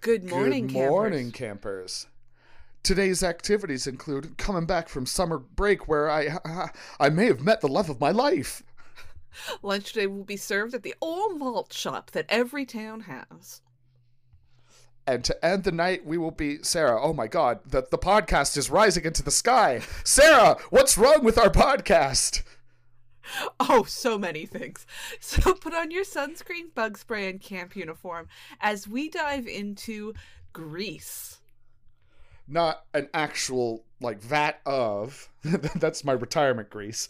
Good morning, Good morning, campers. Today's activities include coming back from summer break where I I may have met the love of my life. Lunch today will be served at the old malt shop that every town has. And to end the night, we will be Sarah. Oh my God, the the podcast is rising into the sky. Sarah, what's wrong with our podcast? Oh, so many things. So put on your sunscreen, bug spray, and camp uniform as we dive into Grease. Not an actual like vat of. That's my retirement Greece.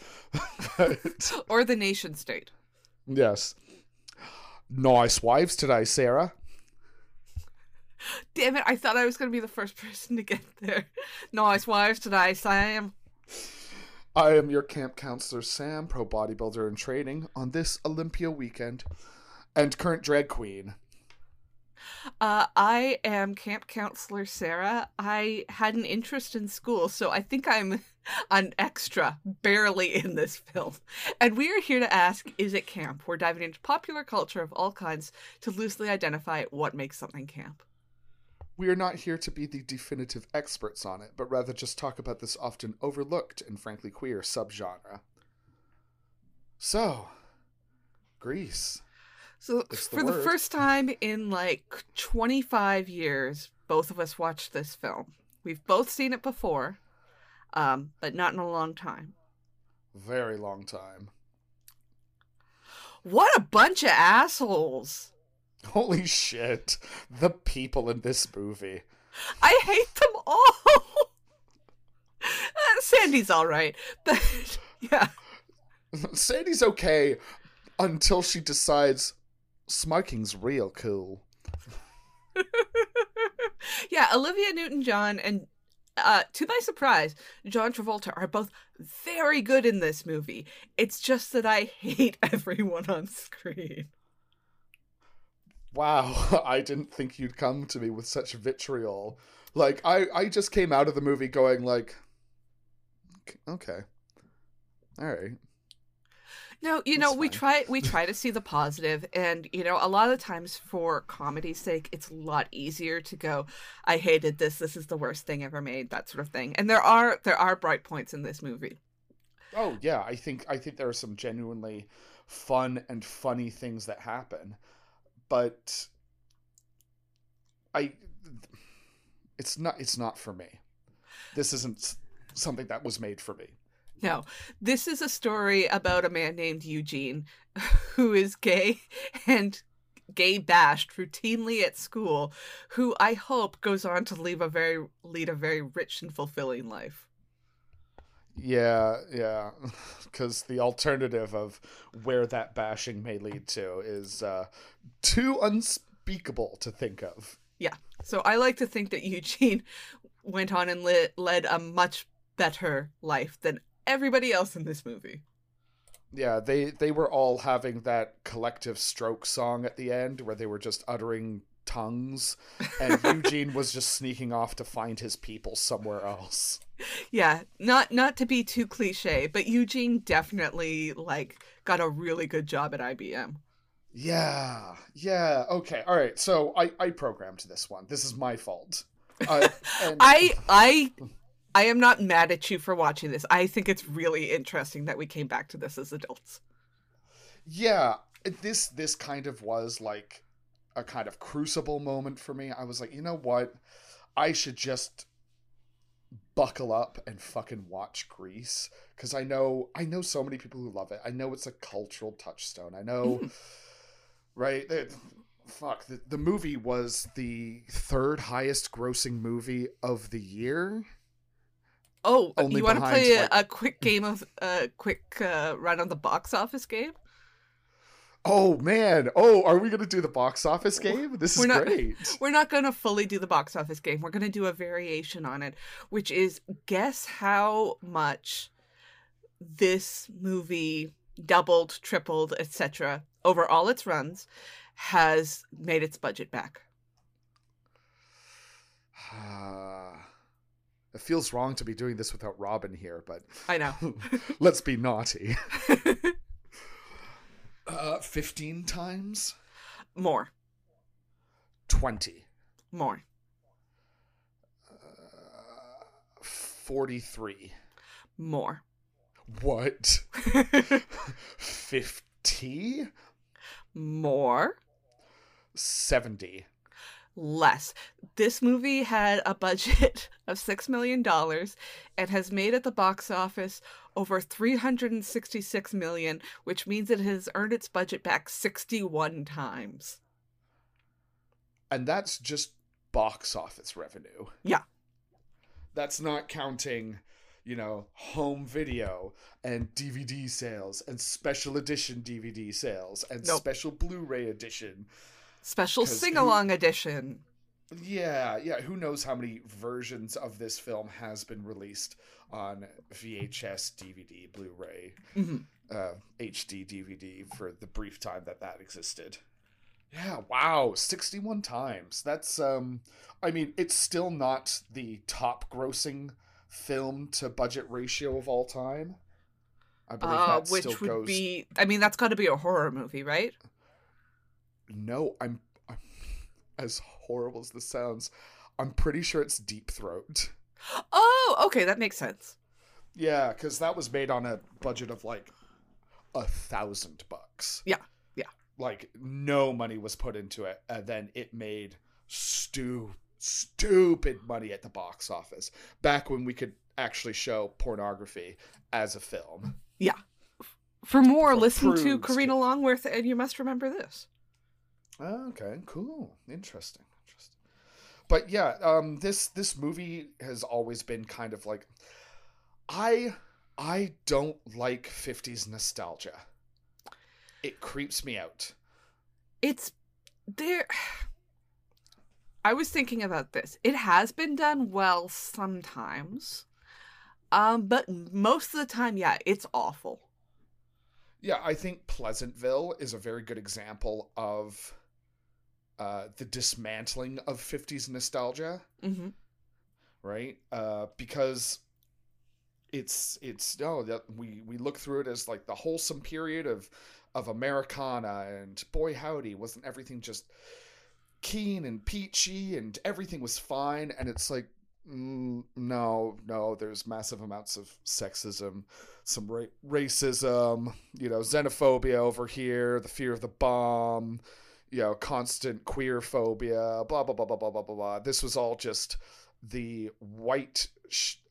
But, Or the nation state. yes. Nice wives today, Sarah. Damn it, I thought I was going to be the first person to get there. Nice wives today, Sam. I am your camp counselor, Sam, pro bodybuilder in training on this Olympia weekend, and current drag queen. Uh, I am camp counselor Sarah. I had an interest in school, so I think I'm an extra, barely in this film. And we are here to ask Is it camp? We're diving into popular culture of all kinds to loosely identify what makes something camp. We are not here to be the definitive experts on it, but rather just talk about this often overlooked and frankly queer subgenre. So, Grease. So, the for the first time in like 25 years, both of us watched this film. We've both seen it before, um, but not in a long time. Very long time. What a bunch of assholes! Holy shit. The people in this movie. I hate them all. Uh, Sandy's all right, but yeah, Sandy's okay until she decides smoking's real cool. yeah. Olivia Newton-John and, uh, to my surprise, John Travolta are both very good in this movie. It's just that I hate everyone on screen. Wow, I didn't think you'd come to me with such vitriol. Like I I just came out of the movie going like okay. All right. No, you know, we try we try to see the positive and you know, a lot of times for comedy's sake, it's a lot easier to go, I hated this, this is the worst thing ever made, that sort of thing. And there are there are bright points in this movie. Oh yeah, I think I think there are some genuinely fun and funny things that happen. But I it's not it's not for me. This isn't something that was made for me. No, this is a story about a man named Eugene who is gay and gay bashed routinely at school, who I hope goes on to leave a very lead a very rich and fulfilling life. Yeah, yeah, because the alternative of where that bashing may lead to is uh, too unspeakable to think of. Yeah. So I like to think that Eugene went on and led a much better life than everybody else in this movie. Yeah, they they were all having that collective stroke song at the end where they were just uttering tongues, and Eugene was just sneaking off to find his people somewhere else. Yeah, not not to be too cliche, but Eugene definitely like got a really good job at IBM. Yeah, yeah, okay, all right. So I I programmed this one. This is my fault. Uh, and- I I I am not mad at you for watching this. I think it's really interesting that we came back to this as adults. yeah this this kind of was like a kind of crucible moment for me. I was like you know what? I should just buckle up and fucking watch grease because i know i know so many people who love it. I know it's a cultural touchstone. I know right? That fuck the, the movie was the third highest grossing movie of the year. Oh, Only you want to play a, like- a quick game of a uh, quick uh, run on the box office game? Oh man oh are we gonna do the box office game this is We're not- great We're not going to fully do the box office game. We're going to do a variation on it, which is guess how much this movie doubled, tripled, etc. over all its runs has made its budget back. it feels wrong to be doing this without Robin here, but I know. let's be naughty. Uh, 15 times? More. 20. More. Uh, 43. More. What? 50? More. 70. Less. This movie had a budget of $6 million and has made at the box office over 366 million, which means it has earned its budget back 61 times. And that's just box office revenue. Yeah. That's not counting, you know, home video and DVD sales and special edition DVD sales and Nope. special Blu-ray edition. Special sing along edition. Yeah, yeah, who knows how many versions of this film has been released on VHS, DVD, Blu-ray, Mhm. uh, HD DVD for the brief time that that existed. Yeah, wow, 61 times. That's um I mean, it's still not the top grossing film to budget ratio of all time. I believe Uh, that which still would goes be, I mean, that's got to be a horror movie, right? No, I'm, I'm as horrible as this sounds, I'm pretty sure it's Deep Throat. Oh, okay, that makes sense. Yeah, because that was made on a budget of like a thousand bucks. Yeah, yeah. Like no money was put into it, and then it made stu stupid money at the box office. Back when we could actually show pornography as a film. Yeah. For more, For listen to. Karina Longworth, and you must remember this. Okay, cool, interesting, interesting. But yeah, um, this this movie has always been kind of like, I I don't like '50s nostalgia. It creeps me out. It's there. I was thinking about this. It has been done well sometimes, um, but most of the time, yeah, it's awful. Yeah, I think Pleasantville is a very good example of uh, the dismantling of '50s nostalgia. hmm right? Uh, because it's it's no that we we look through it as like the wholesome period of of Americana, and boy howdy, wasn't everything just keen and peachy, and everything was fine? And it's like. Mm, no, no. There's massive amounts of sexism, some ra- racism, you know, xenophobia over here, the fear of the bomb, you know, constant queer phobia, blah blah blah blah blah blah blah. blah. This was all just the white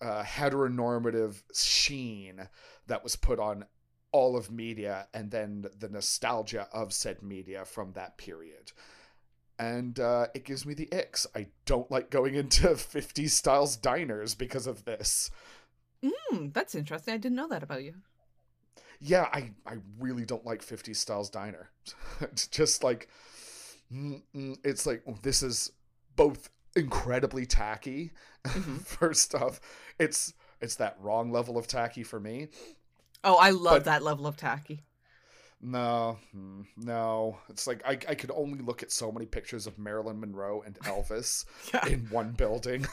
uh, heteronormative sheen that was put on all of media and then the nostalgia of said media from that period and uh, it gives me the icks i don't like going into 50s styles diners because of this Mm, that's interesting. I didn't know that about you. Yeah i, I really don't like 50s styles diner it's just like it's like this is both incredibly tacky Mhm. first off it's it's that wrong level of tacky for me Oh, I love But- that level of tacky. no mm, no it's like I, I could only look at so many pictures of marilyn monroe and elvis Yeah. in one building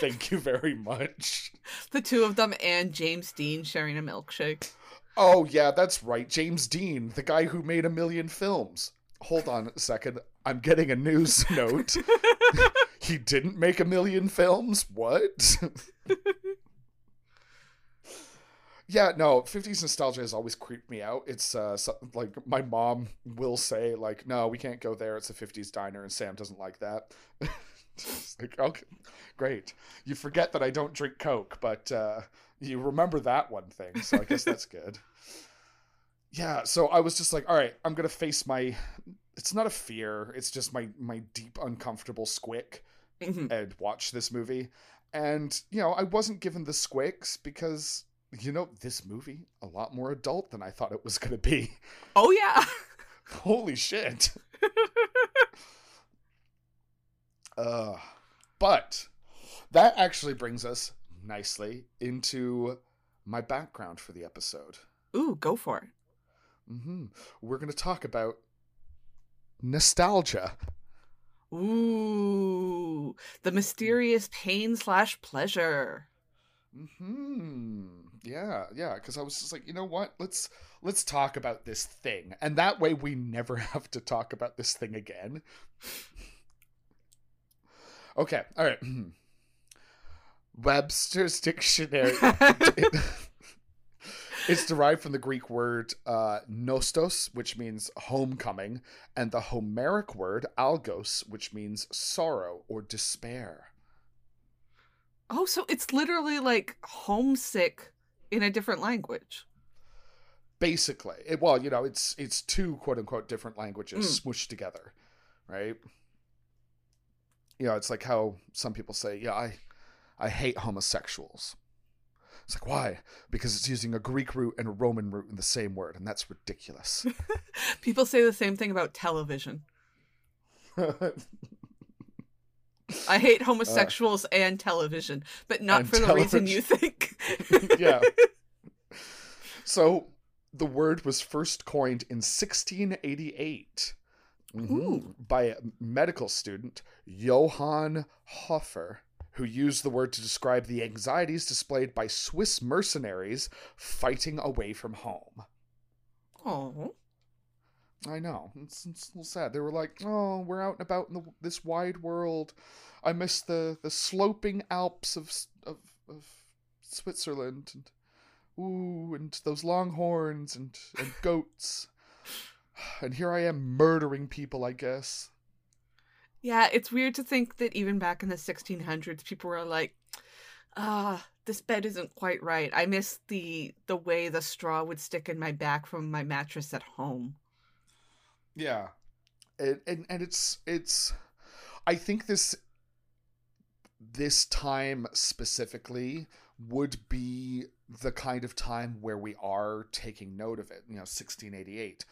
thank you very much The two of them and James Dean sharing a milkshake. Oh yeah that's right. James dean the guy who made a million films. Hold on a second. I'm getting a news note. He didn't make a million films? What? Yeah no 50s nostalgia has always creeped me out. It's uh so, like my mom will say like no we can't go there. It's a 50s diner and sam doesn't like that. Like okay great. You forget that i don't drink coke but uh you remember that one thing so i guess that's good yeah so i was just like all right i'm gonna face my it's not a fear it's just my my deep uncomfortable squick Mhm. and watch this movie. And, you know, I wasn't given the squicks because, you know, this movie, a lot more adult than I thought it was going to be. oh yeah. Holy shit. uh, but that actually brings us nicely into my background for the episode. Ooh, go for it. hmm We're going to talk about nostalgia. Ooh, the mysterious pain slash pleasure. Hmm. Yeah, yeah. Because I was just like, you know what? Let's let's talk about this thing, and that way we never have to talk about this thing again. Okay, all right. Webster's dictionary. it's derived from the Greek word uh, nostos, which means homecoming, and the Homeric word algos, which means sorrow or despair. Oh, so it's literally like homesick in a different language. Basically, it, well, you know, it's it's two quote unquote different languages Mm. smushed together, right? You know, it's like how some people say, "Yeah, I, I hate homosexuals." It's like why? Because it's using a Greek root and a Roman root in the same word, and that's ridiculous. People say the same thing about television. I hate homosexuals and television, but not for the reason you think. yeah. So the word was first coined in 1688 Mhm. By a medical student, Johann Hofer, who used the word to describe the anxieties displayed by Swiss mercenaries fighting away from home. Oh, I know. It's, it's a little sad. They were like, "Oh, we're out and about in the, this wide world. I miss the, the sloping Alps of, of of Switzerland, and ooh, and those longhorns and and goats. And here I am murdering people. I guess. Yeah. It's weird to think that even back in the 1600s, people were like, "Ah, this bed isn't quite right. I miss the the way the straw would stick in my back from my mattress at home." Yeah, and and, and it's it's. I think this this time specifically would be the kind of time where we are taking note of it. You know, 1688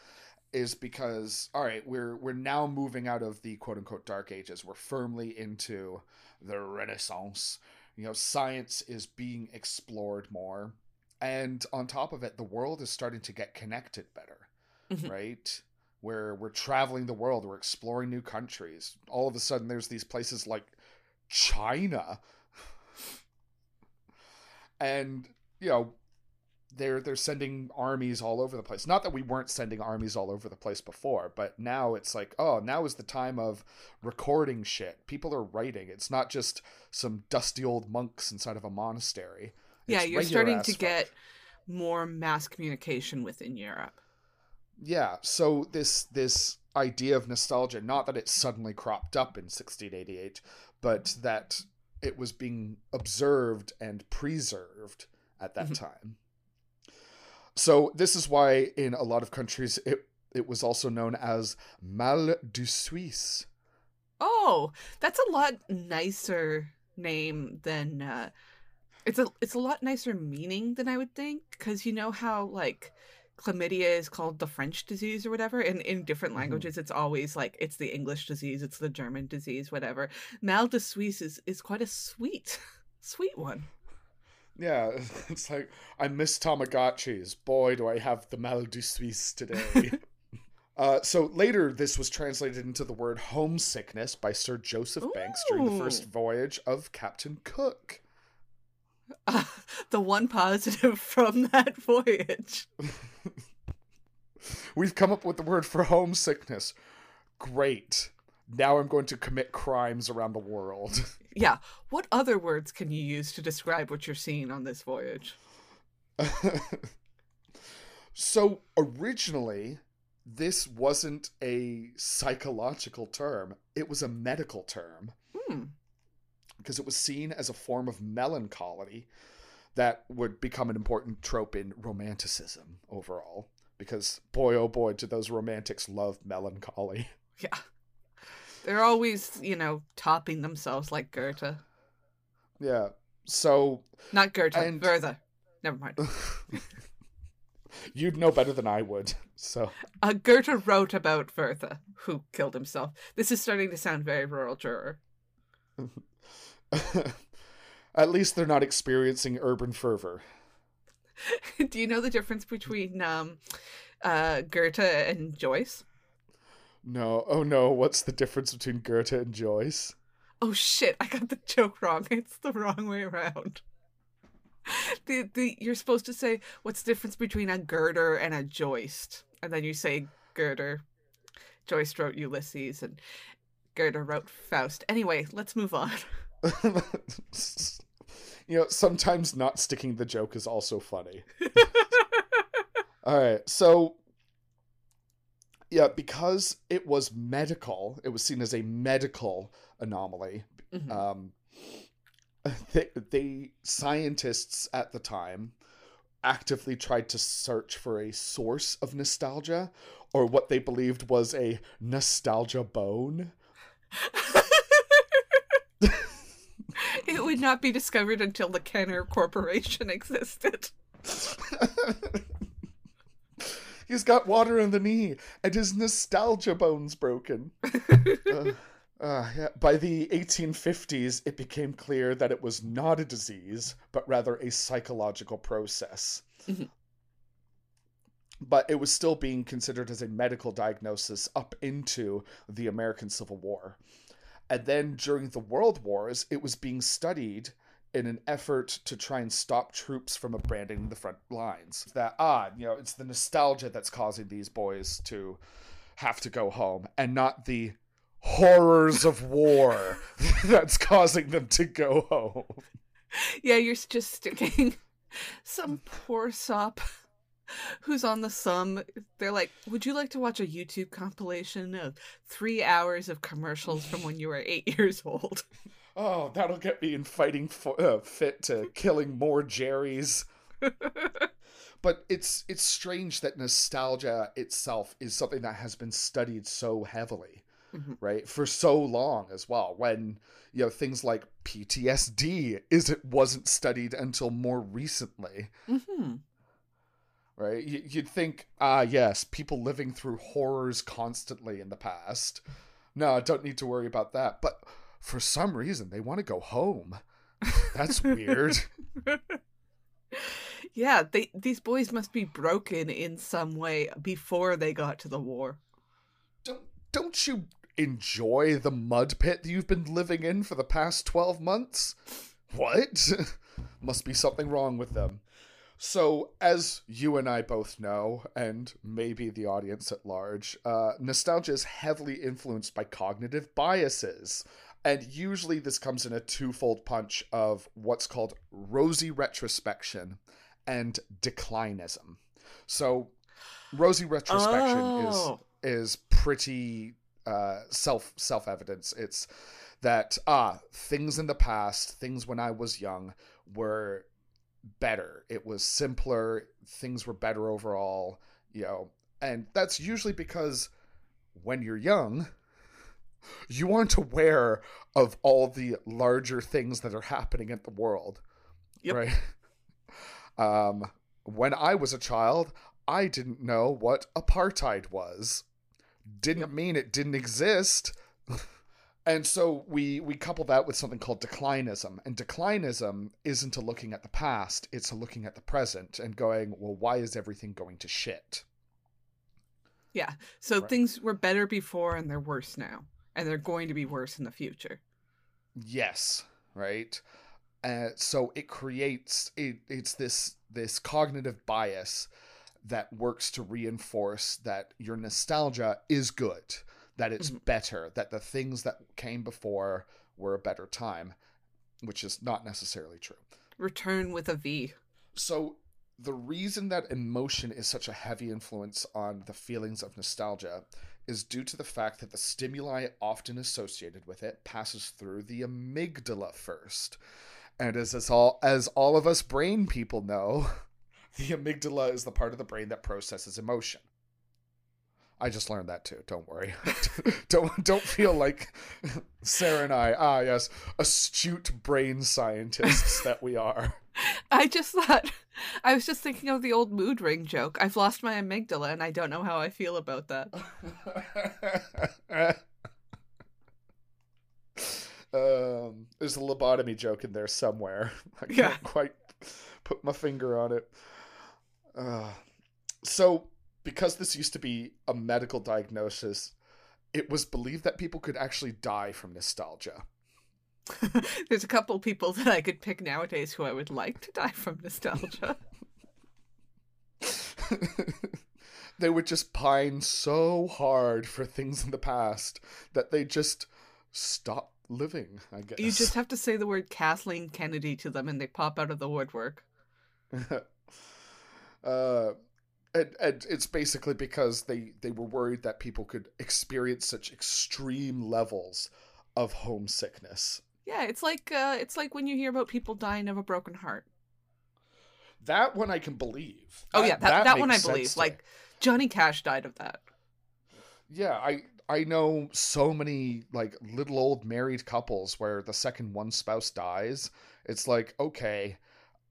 is because all right, we're we're now moving out of the quote unquote dark ages. We're firmly into the Renaissance. You know, science is being explored more, and on top of it, the world is starting to get connected better, Mhm. right? Where we're traveling the world, we're exploring new countries. All of a sudden, there's these places like China, and you know, they're they're sending armies all over the place. Not that we weren't sending armies all over the place before, but now it's like, oh, now is the time of recording shit. People are writing. It's not just some dusty old monks inside of a monastery. Yeah, you're starting to folk. get more mass communication within Europe. Yeah, so this this idea of nostalgia, not that it suddenly cropped up in 1688, but that it was being observed and preserved at that Mhm. time. So this is why in a lot of countries it it was also known as Mal du Suisse. Oh, that's a lot nicer name than uh it's a it's a lot nicer meaning than I would think because you know how like chlamydia is called the French disease or whatever and in different Mhm. languages it's always like it's the English disease it's the German disease whatever mal de Suisse is, is quite a sweet sweet one Yeah, it's like I miss Tamagotchis. Boy, do I have the Mal du Suisse today. uh, so later, this was translated into the word homesickness by Sir Joseph Banks during the first voyage of Captain Cook. uh, the one positive from that voyage We've come up with the word for homesickness. Great. Now I'm going to commit crimes around the world. yeah what other words can you use to describe what you're seeing on this voyage so originally, this wasn't a psychological term, it was a medical term. hmm because it was seen as a form of melancholy that would become an important trope in romanticism overall. Because boy, oh boy, did those romantics love melancholy. Yeah. They're always, you know, topping themselves like Goethe. Yeah. So Not Goethe, And- Werther. Never mind. you'd know better than I would. So Uh, Goethe wrote about Werther, who killed himself. This is starting to sound very rural juror. at least they're not experiencing urban fervor. Do you know the difference between um, uh, Goethe and Joyce? No, oh no, what's the difference between Goethe and Joyce? Oh shit, I got the joke wrong. It's the wrong way around. The, the, you're supposed to say, what's the difference between a girder and a joist? And then you say girder. Joyce wrote Ulysses. And Goethe wrote Faust. Anyway, let's move on. you know, sometimes not sticking the joke is also funny. All right, so yeah, because it was medical, it was seen as a medical anomaly. Mhm. Um, they, they scientists at the time actively tried to search for a source of nostalgia or what they believed was a nostalgia bone. it would not be discovered until the Kenner Corporation existed. He's got water in the knee, and his nostalgia bone's broken. uh, uh, yeah. By the 1850s, it became clear that it was not a disease, but rather a psychological process. Mhm. But it was still being considered as a medical diagnosis up into the American Civil War. And then during the World Wars, it was being studied in an effort to try and stop troops from abandoning the front lines. That, ah, you know, it's the nostalgia that's causing these boys to have to go home and not the horrors of war that's causing them to go home. Yeah, you're just sticking some poor sop who's on the Somme. They're like, Would you like to watch a YouTube compilation of three hours of commercials from when you were eight years old? Oh, that'll get me in fighting fo- uh, fit to killing more Jerrys. but it's it's strange that nostalgia itself is something that has been studied so heavily Mhm. right for so long as well when you know things like ptsd is it wasn't studied until more recently. Hmm right? Y- you'd think ah yes people living through horrors constantly in the past. No I don't need to worry about that. But for some reason they want to go home. That's weird. Yeah, they these boys must be broken in some way before they got to the war. don't don't you enjoy the mud pit that you've been living in for the past 12 months? What? Must be something wrong with them. So as you and i both know and maybe the audience at large uh, nostalgia is heavily influenced by cognitive biases and usually this comes in a twofold punch of what's called rosy retrospection and declinism so rosy retrospection is Oh. is pretty uh, self self evidence. It's that ah things in the past, things when I was young were better. It was simpler. Things were better overall. You know, and that's usually because when you're young, you aren't aware of all the larger things that are happening in the world. Yep. Right. Um, when I was a child, I didn't know what apartheid was. Didn't mean it didn't exist. and so we we couple that with something called declinism. And declinism isn't a looking at the past, it's a looking at the present and going, well, why is everything going to shit? Yeah. So Right. things were better before and they're worse now. And they're going to be worse in the future. Yes, right. Uh, so it creates it, it's this this cognitive bias that works to reinforce that your nostalgia is good, that it's Mhm. better, that the things that came before were a better time, which is not necessarily true. Return with a V. So the reason that emotion is such a heavy influence on the feelings of nostalgia is due to the fact that the stimuli often associated with it passes through the amygdala first. And as, as all as all of us brain people know, the amygdala is the part of the brain that processes emotion. I just learned that too. Don't worry. don't don't feel like Sarah and I, ah yes, astute brain scientists that we are. I just thought, I was just thinking of the old mood ring joke. I've lost my amygdala and I don't know how I feel about that. um, there's a lobotomy joke in there somewhere. I can't Yeah. quite put my finger on it. Uh, so, because this used to be a medical diagnosis, it was believed that people could actually die from nostalgia. There's a couple people that I could pick nowadays who I would like to die from nostalgia. they would just pine so hard for things in the past that they just stop living. I guess You just have to say the word Kathleen Kennedy to them and they pop out of the woodwork. uh, and, and it's basically because they they were worried that people could experience such extreme levels of homesickness. Yeah, it's like uh, it's like when you hear about people dying of a broken heart. That one I can believe. Oh yeah, that that, one I believe. Like Johnny Cash died of that. yeah, I I know so many like little old married couples where the second one spouse dies, it's like okay,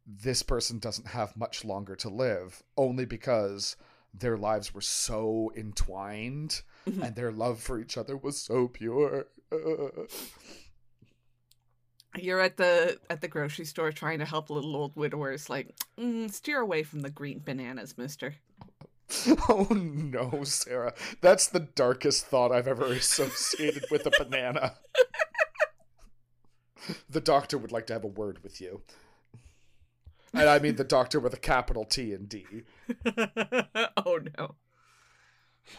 this person doesn't have much longer to live only because their lives were so entwined Mhm. and their love for each other was so pure. You're at the at the grocery store trying to help little old widowers. Like, mm, steer away from the green bananas, Mister. oh no, Sarah. That's the darkest thought I've ever associated with a banana. the doctor would like to have a word with you. And I mean the doctor with a capital T and D. oh no.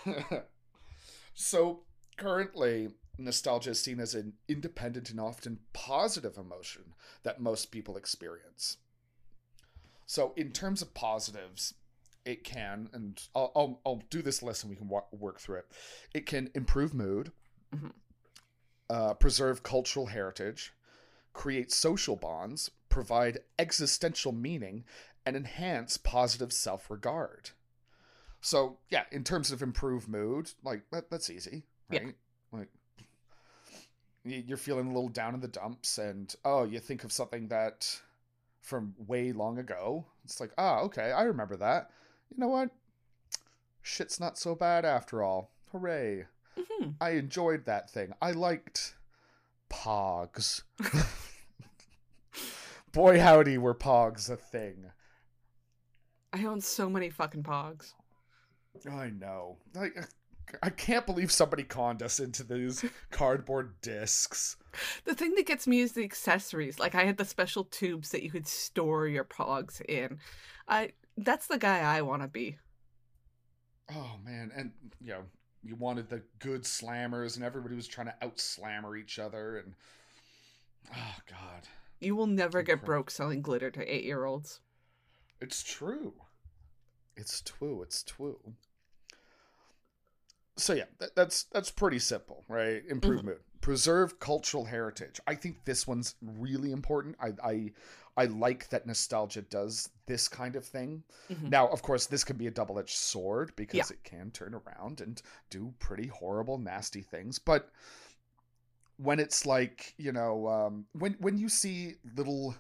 so currently, nostalgia is seen as an independent and often positive emotion that most people experience. So, in terms of positives, it can, and I'll, I'll, I'll do this list and we can work through it. It can improve mood, Mhm. uh, preserve cultural heritage, create social bonds, provide existential meaning, and enhance positive self regard. So, yeah, in terms of improved mood, like that, that's easy, Yeah. right? Like y- you're feeling a little down in the dumps, and oh, you think of something that from way long ago. It's like, ah, okay, I remember that. You know what? Shit's not so bad after all. Hooray. hmm I enjoyed that thing. I liked Pogs. Boy, howdy, were Pogs a thing. I own so many fucking pogs. I know. I, I can't believe somebody conned us into these cardboard discs. The thing that gets me is the accessories. Like I had the special tubes that you could store your pogs in. I that's the guy I want to be. Oh man, and you know, you wanted the good slammers, and everybody was trying to out slammer each other, and oh god, You will never get broke selling glitter to eight year olds. it's true. It's true. It's true. So yeah, that, that's that's pretty simple, right? Improve mood, preserve cultural heritage. I think this one's really important. I I I like that nostalgia does this kind of thing. Mhm. Now, of course, this can be a double edged sword because Yeah. it can turn around and do pretty horrible, nasty things. But when it's like, you know, um, when when you see little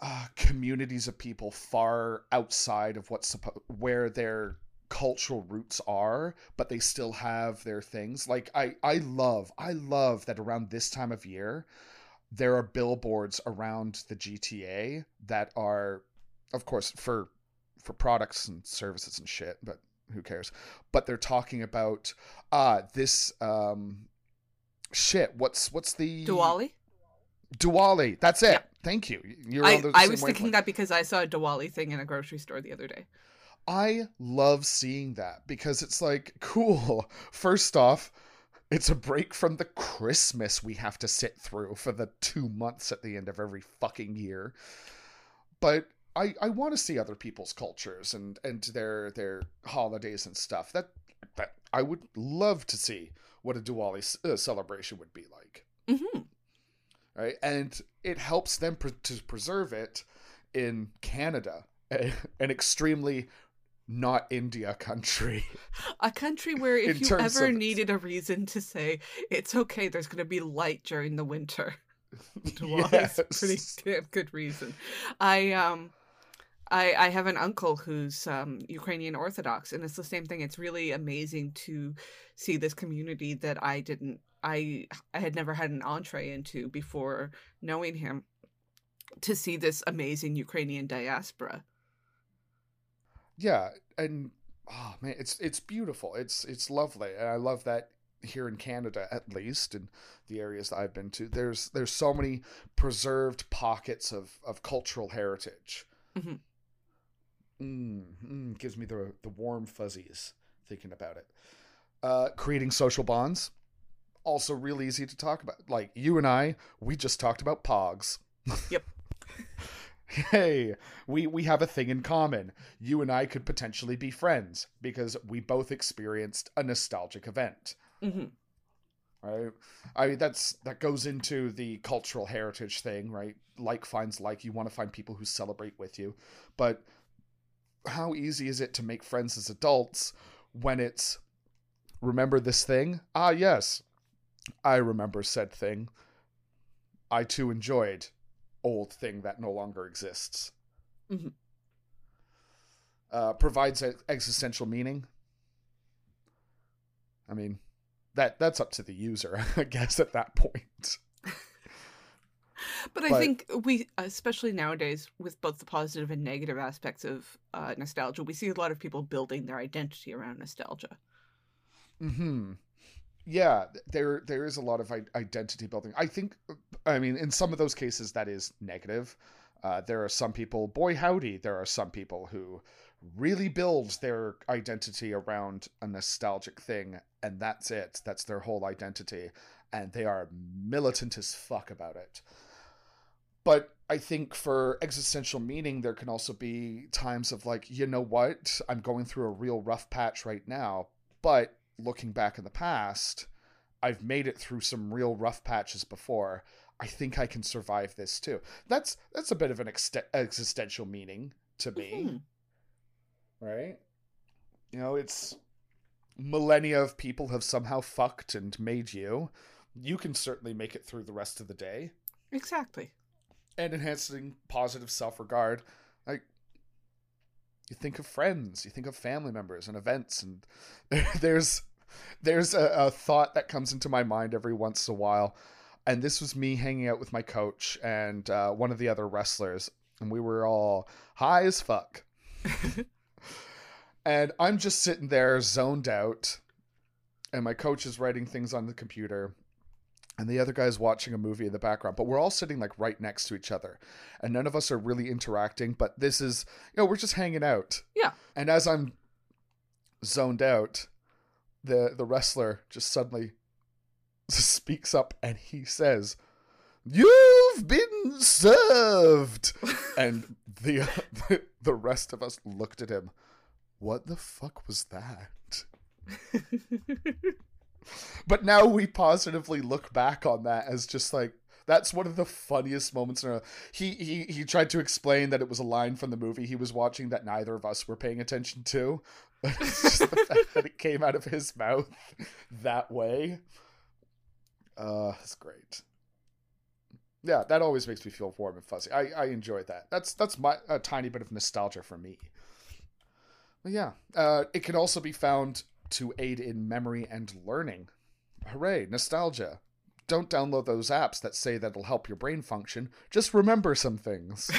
uh, communities of people far outside of what's supposed where their cultural roots are, but they still have their things. Like I, I love, I love that around this time of year, there are billboards around the GTA that are, of course, for for products and services and shit, but who cares? But they're talking about uh this um shit. What's what's the Diwali? Diwali. That's it. Yeah. Thank you. You're I, on the I was thinking that because I saw a Diwali thing in a grocery store the other day. I love seeing that because it's like, cool. First off, it's a break from the Christmas we have to sit through for the two months at the end of every fucking year. But I, I want to see other people's cultures and, and their their holidays and stuff. That that I would love to see what a Diwali uh, celebration would be like. hmm right? And it helps them pre- to preserve it in Canada, an extremely not India country. A country where if you ever of- needed a reason to say it's okay, there's going to be light during the winter. A pretty damn good reason. I um I I have an uncle who's um Ukrainian Orthodox and it's the same thing. It's really amazing to see this community that I didn't I I had never had an entree into before knowing him to see this amazing Ukrainian diaspora. Yeah, and oh man, it's it's beautiful. It's it's lovely, and I love that here in Canada, at least in the areas that I've been to. There's there's so many preserved pockets of of cultural heritage. Mhm. Mm, mm, gives me the the warm fuzzies thinking about it. Uh, creating social bonds. also real easy to talk about. Like you and I, we just talked about Pogs. Yep. hey, we we have a thing in common. You and I could potentially be friends because we both experienced a nostalgic event. hmm Right? I mean that's that goes into the cultural heritage thing, right? Like finds like. You want to find people who celebrate with you. But how easy is it to make friends as adults when it's remember this thing? Ah, yes. I remember said thing. I too enjoyed old thing that no longer exists. Mhm. Uh, provides existential meaning. I mean, that that's up to the user, I guess, at that point. But I But- think we, especially nowadays, with both the positive and negative aspects of uh, nostalgia, we see a lot of people building their identity around nostalgia. Hmm. Yeah, there there is a lot of identity building. I think, I mean, in some of those cases, that is negative. Uh, there are some people, boy howdy, there are some people who really build their identity around a nostalgic thing, and that's it. That's their whole identity, and they are militant as fuck about it. But I think for existential meaning, there can also be times of like, you know what? I'm going through a real rough patch right now, but looking back in the past, I've made it through some real rough patches before. I think I can survive this too. That's that's a bit of an ext- existential meaning to me, Mhm. right? You know, it's millennia of people have somehow fucked and made you. You can certainly make it through the rest of the day Exactly. and enhancing positive self-regard you think of friends you think of family members and events and there's there's a, a thought that comes into my mind every once in a while. And this was me hanging out with my coach and uh, one of the other wrestlers and we were all high as fuck. And i'm just sitting there zoned out and my coach is writing things on the computer and the other guy's watching a movie in the background but we're all sitting like right next to each other and none of us are really interacting but this is you know we're just hanging out. Yeah. and as i'm zoned out the the wrestler just suddenly speaks up and he says you've been served! And the the rest of us looked at him. What the fuck was that but now we positively look back on that as just like that's one of the funniest moments in a he he he tried to explain that it was a line from the movie he was watching that neither of us were paying attention to. It's just the fact that it came out of his mouth that way. Uh it's great. Yeah that always makes me feel warm and fuzzy. I i enjoy that. That's that's my a tiny bit of nostalgia for me. But yeah uh it can also be found to aid in memory and learning. Hooray, nostalgia. Don't download those apps that say that'll help your brain function. Just remember some things.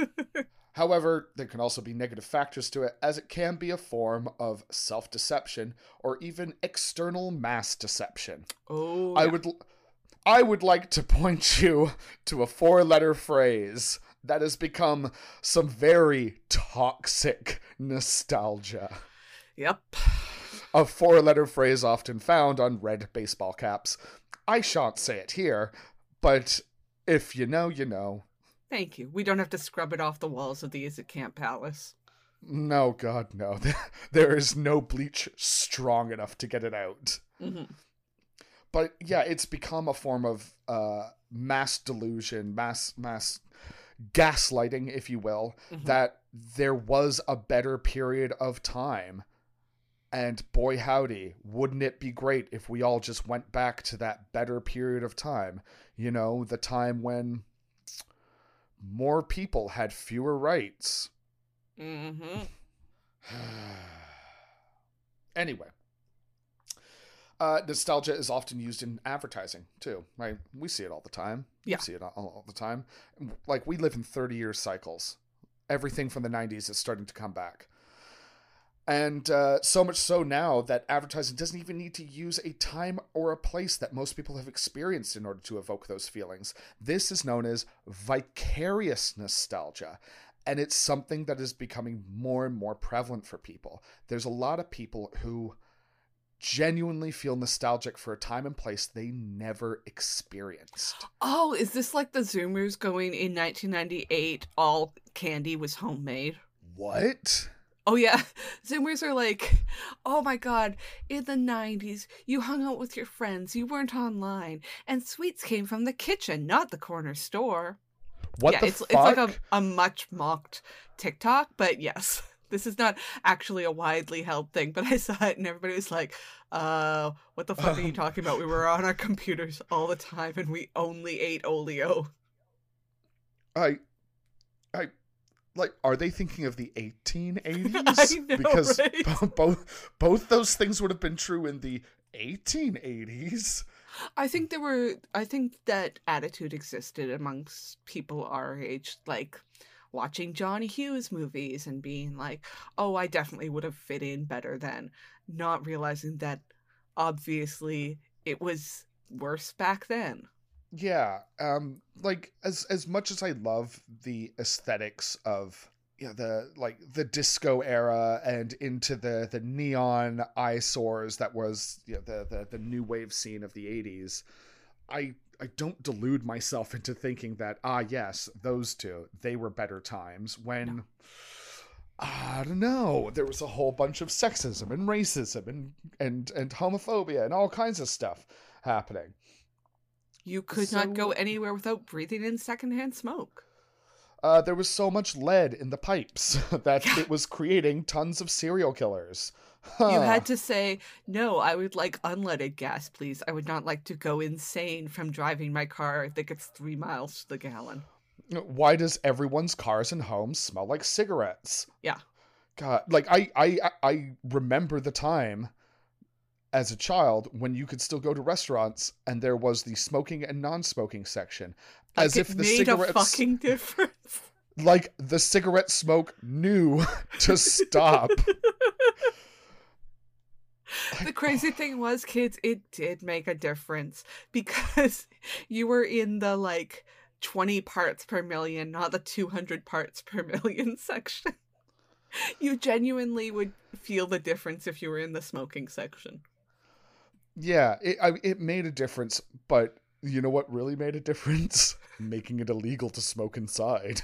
However, there can also be negative factors to it, as it can be a form of self deception or even external mass deception. oh, I yeah. would. I would like to point you to a four letter phrase that has become some very toxic nostalgia Yep. A four letter phrase often found on red baseball caps. I shan't say it here, but if you know, you know. Thank you. We don't have to scrub it off the walls of the Is It Camp Palace. No, God, no. There is no bleach strong enough to get it out. hmm But yeah, it's become a form of uh, mass delusion, mass mass gaslighting, if you will, Mhm. that there was a better period of time. And boy, howdy, wouldn't it be great if we all just went back to that better period of time? You know, the time when more people had fewer rights. hmm anyway, uh, nostalgia is often used in advertising too, right? We see it all the time. Yeah. We see it all, all the time. Like we live in 30 year cycles. Everything from the 90s is starting to come back. And uh, so much so now that advertising doesn't even need to use a time or a place that most people have experienced in order to evoke those feelings. This is known as vicarious nostalgia. And it's something that is becoming more and more prevalent for people. There's a lot of people who genuinely feel nostalgic for a time and place they never experienced. Oh, is this like the Zoomers going in 1998? All candy was homemade. What? Oh yeah, Zoomers are like, oh my god, in the 90s, you hung out with your friends, you weren't online, and sweets came from the kitchen, not the corner store. What yeah, the it's fuck? it's like a, a much mocked TikTok, but yes. This is not actually a widely held thing, but I saw it and everybody was like, uh, what the fuck are you talking about? We were on our computers all the time and we only ate Oleo. I, I, like, are they thinking of the 1880s? I know, because right? both both those things would have been true in the 1880s. I think there were I think that attitude existed amongst people our age, like watching Johnny Hughes movies and being like, Oh, I definitely would have fit in better then, not realizing that obviously it was worse back then. Yeah, um, like as as much as I love the aesthetics of yeah the like the disco era and into the the neon eyesores that was you know, the the the new wave scene of the 80s i i don't delude myself into thinking that ah yes those two they were better times when I don't know. There was a whole bunch of sexism and racism and and and homophobia and all kinds of stuff happening. You could not go anywhere without breathing in secondhand smoke. Uh, there was so much lead in the pipes that Yeah. it was creating tons of serial killers. You had to say, No, I would like unleaded gas, please. I would not like to go insane from driving my car that gets three miles to the gallon. Why does everyone's cars and homes smell like cigarettes? Yeah. God, like I, I, I remember the time as a child when you could still go to restaurants and there was the smoking and non-smoking section, Like as if the made a fucking difference. like the cigarette smoke knew to stop. the crazy thing oh. was, kids, it did make a difference because you were in the like 20 parts per million, not the 200 parts per million section. You genuinely would feel the difference if you were in the smoking section. Yeah, it I, it made a difference, but you know what really made a difference? Making it illegal to smoke inside.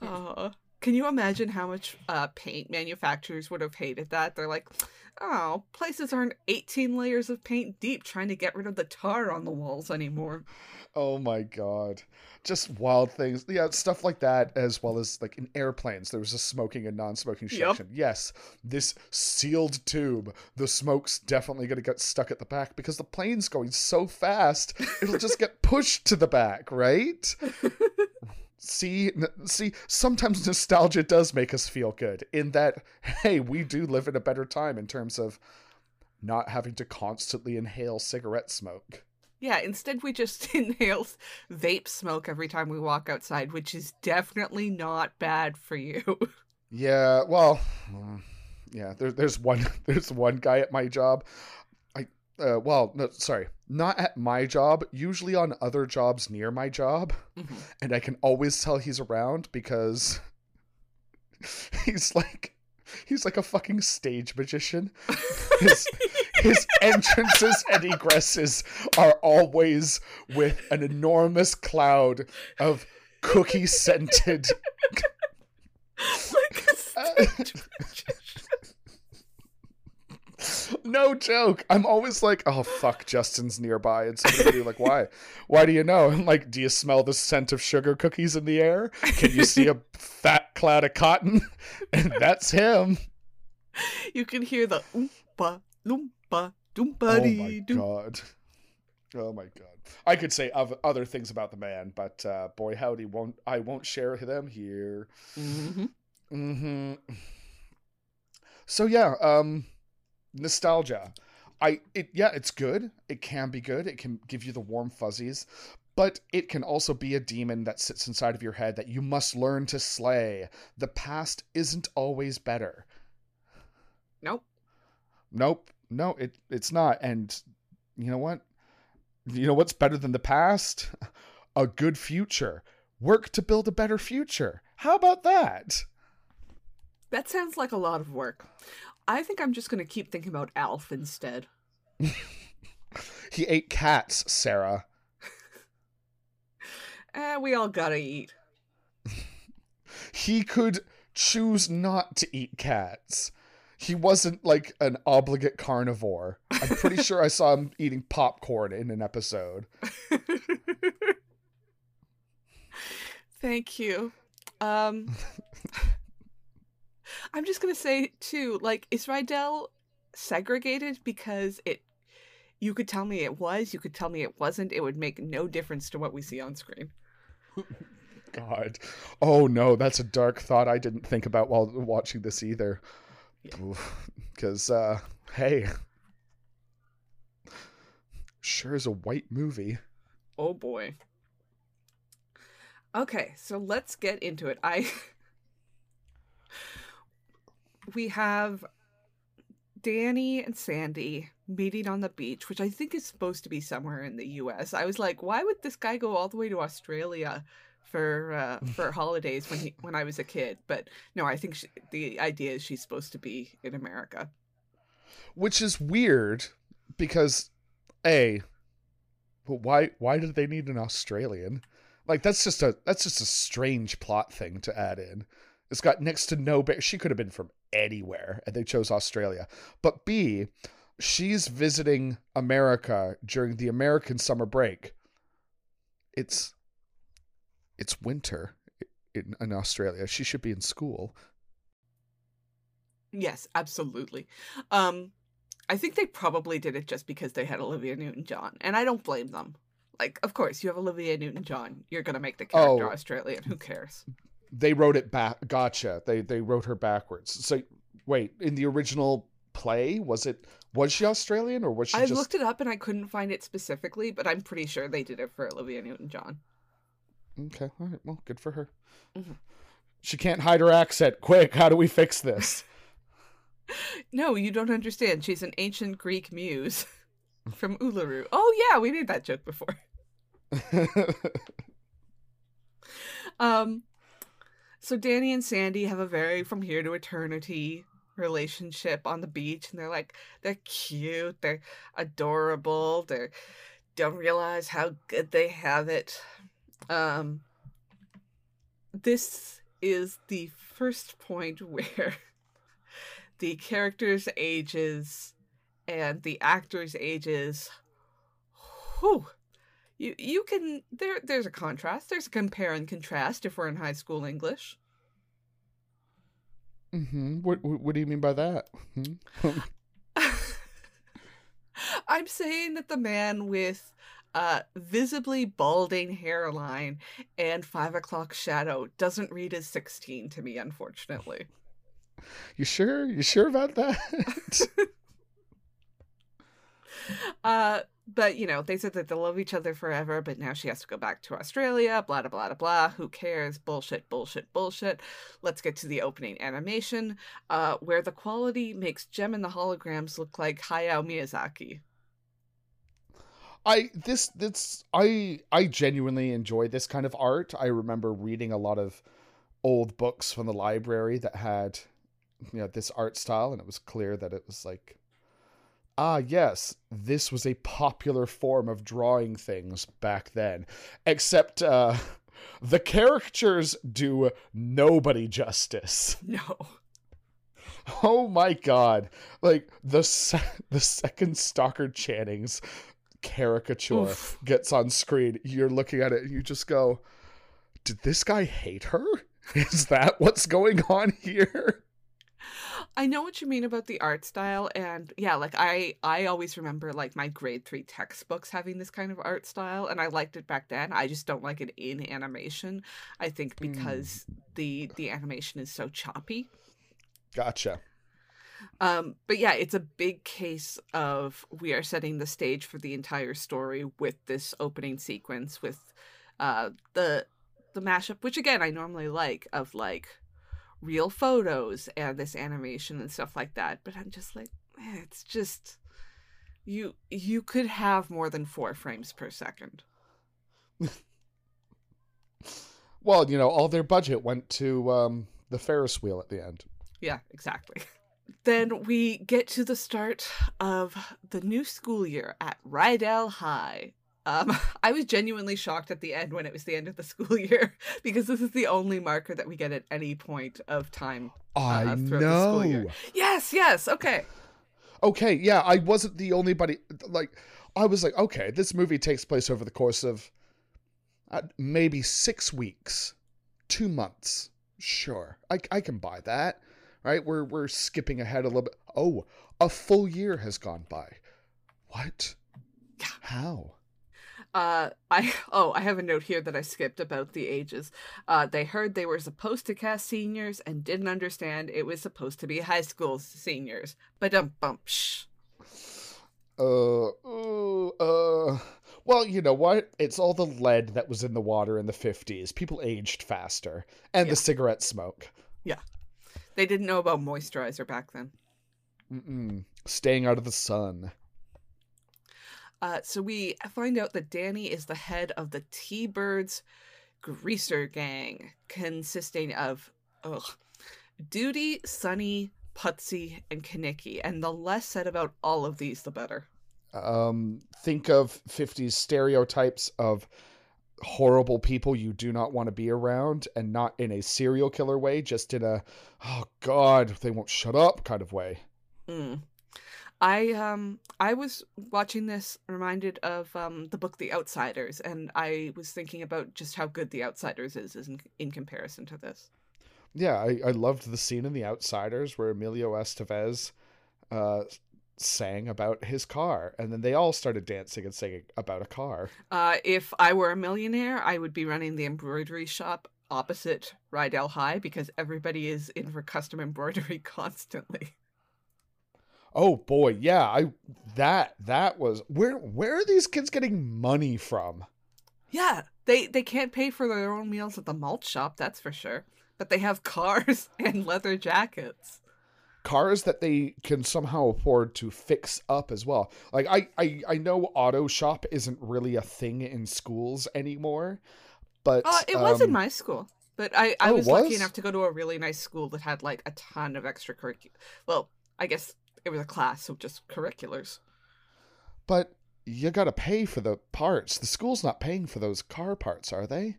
Uh, can you imagine how much uh, paint manufacturers would have hated that? They're like, oh, places aren't 18 layers of paint deep trying to get rid of the tar on the walls anymore. Oh my god. Just wild things. Yeah, stuff like that, as well as like in airplanes, there was a smoking and non smoking Yep. section. Yes, this sealed tube, the smoke's definitely going to get stuck at the back because the plane's going so fast, it'll just get pushed to the back, right? See, see, sometimes nostalgia does make us feel good in that, hey, we do live in a better time in terms of not having to constantly inhale cigarette smoke. Yeah, instead we just inhale vape smoke every time we walk outside, which is definitely not bad for you. Yeah, well, mm, yeah. There, there's one. There's one guy at my job. Uh, well, no, sorry, not at my job. Usually on other jobs near my job, Mhm. and I can always tell he's around because he's like, he's like a fucking stage magician. His, his entrances and egresses are always with an enormous cloud of cookie scented like a stage no joke. I'm always like, oh fuck, Justin's nearby, and somebody like, why? Why do you know? I'm like, do you smell the scent of sugar cookies in the air? Can you see a fat cloud of cotton? And that's him. You can hear the oompa loompa doompa Oh my god. Oh my god. I could say other things about the man, but uh, boy howdy, won't I won't share them here. Mhm. hmm So yeah, um, nostalgia. I it yeah, it's good. It can be good. It can give you the warm fuzzies, but it can also be a demon that sits inside of your head that you must learn to slay. The past isn't always better. Nope. Nope. No, it it's not. And you know what? You know what's better than the past? A good future. Work to build a better future. How about that? That sounds like a lot of work. I think I'm just going to keep thinking about Alf instead. he ate cats, Sarah. eh, we all gotta eat. he could choose not to eat cats. He wasn't like an obligate carnivore. I'm pretty sure I saw him eating popcorn in an episode. Thank you. Um I'm just gonna say too, like, is Rydell segregated because it you could tell me it was, you could tell me it wasn't, it would make no difference to what we see on screen. God. Oh no, that's a dark thought I didn't think about while watching this either. Because, yeah. uh, hey. Sure is a white movie. Oh boy. Okay, so let's get into it. I. we have Danny and Sandy meeting on the beach, which I think is supposed to be somewhere in the US. I was like, why would this guy go all the way to Australia for uh, for holidays when he when I was a kid? But no, I think she, the idea is she's supposed to be in America. Which is weird because a but why why did they need an Australian? Like that's just a that's just a strange plot thing to add in. It's got next to no bear. She could have been from anywhere, and they chose Australia. But B, she's visiting America during the American summer break. It's it's winter in, in Australia. She should be in school. Yes, absolutely. Um, I think they probably did it just because they had Olivia Newton John, and I don't blame them. Like, of course, you have Olivia Newton John. You're gonna make the character oh, Australian. Who cares? They wrote it back. Gotcha. They they wrote her backwards. So wait, in the original play, was it was she Australian or was she? I just... looked it up and I couldn't find it specifically, but I'm pretty sure they did it for Olivia Newton John. Okay, all right. Well, good for her. Mm-hmm. She can't hide her accent. Quick, how do we fix this? no, you don't understand. She's an ancient Greek muse from Uluru. Oh yeah, we made that joke before. um so Danny and Sandy have a very from here to eternity relationship on the beach and they're like they're cute, they're adorable, they don't realize how good they have it. Um this is the first point where the characters' ages and the actors' ages. Whew. You you can there there's a contrast. There's a compare and contrast if we're in high school English. Mm-hmm. What what do you mean by that? Hmm? I'm saying that the man with uh, visibly balding hairline and five o'clock shadow doesn't read as 16 to me, unfortunately. You sure? You sure about that? uh, but you know, they said that they'll love each other forever, but now she has to go back to Australia, blah blah blah blah. Who cares? Bullshit, bullshit, bullshit. Let's get to the opening animation, uh, where the quality makes Jem and the holograms look like Hayao Miyazaki. I this this I I genuinely enjoy this kind of art. I remember reading a lot of old books from the library that had you know this art style and it was clear that it was like ah yes this was a popular form of drawing things back then except uh the caricatures do nobody justice. No. Oh my god. Like the se- the second Stockard Channing's caricature Oof. gets on screen you're looking at it and you just go did this guy hate her? Is that what's going on here I know what you mean about the art style and yeah, like I I always remember like my grade 3 textbooks having this kind of art style and I liked it back then. I just don't like it in animation. I think because mm. the the animation is so choppy. Gotcha. Um but yeah, it's a big case of we are setting the stage for the entire story with this opening sequence with uh the the mashup which again I normally like of like real photos and this animation and stuff like that but i'm just like eh, it's just you you could have more than four frames per second well you know all their budget went to um, the ferris wheel at the end Yeah, exactly. Then we get to the start of the new school year at Rydell High. Um, I was genuinely shocked at the end when it was the end of the school year because this is the only marker that we get at any point of time. I uh, throughout the school year. know. Yes, yes, okay. Okay, yeah, I wasn't the only buddy. Like, I was like, okay, this movie takes place over the course of uh, maybe six weeks, two months. Sure, I, I can buy that. Right? We're we're skipping ahead a little bit. Oh, a full year has gone by. What? Yeah. How? Uh, I oh, I have a note here that I skipped about the ages. Uh, they heard they were supposed to cast seniors and didn't understand it was supposed to be high school seniors. But um, bump. Shh. Uh, uh. Well, you know what? It's all the lead that was in the water in the 50s. People aged faster. And Yeah. the cigarette smoke. Yeah, they didn't know about moisturizer back then. Mm-mm. Staying out of the sun. Uh, so we find out that Danny is the head of the T-Birds Greaser Gang, consisting of ugh, Doody, Sonny, Putzie, and Kenickie. And the less said about all of these, the better. Um, think of 50s stereotypes of horrible people you do not want to be around, and not in a serial killer way, just in a, oh God, they won't shut up kind of way. Mm. I um I was watching this reminded of um the book The Outsiders, and I was thinking about just how good The Outsiders is, is in, in comparison to this. Yeah, I, I loved the scene in The Outsiders where Emilio Estevez uh, sang about his car, and then they all started dancing and singing about a car. Uh, if I were a millionaire, I would be running the embroidery shop opposite Rydell High because everybody is in for custom embroidery constantly. Oh boy, yeah, I that that was where where are these kids getting money from? Yeah, they they can't pay for their own meals at the malt shop, that's for sure. But they have cars and leather jackets. Cars that they can somehow afford to fix up as well. Like I I, I know auto shop isn't really a thing in schools anymore, but Uh, it was in um, my school, but I, I Oh, it was, lucky enough to go to a really nice school that had like a ton of extracurricular. Well, I guess it was a class, of just curriculars. but you got to pay for the parts. The school's not paying for those car parts, are they?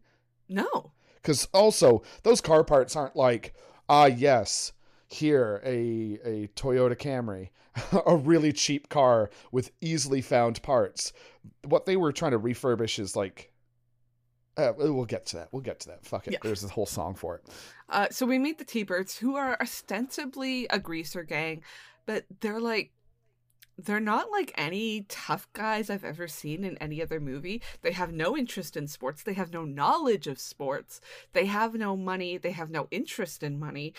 No. Because also those car parts aren't like, ah, yes, here a a Toyota Camry, a really cheap car with easily found parts. What they were trying to refurbish is like, uh, we'll get to that. We'll get to that. Fuck it. Yeah. There's a whole song for it. Uh, so we meet the T-Birds, who are ostensibly a greaser gang, but they're like, they're not like any tough guys I've ever seen in any other movie. They have no interest in sports. They have no knowledge of sports. They have no money. They have no interest in money.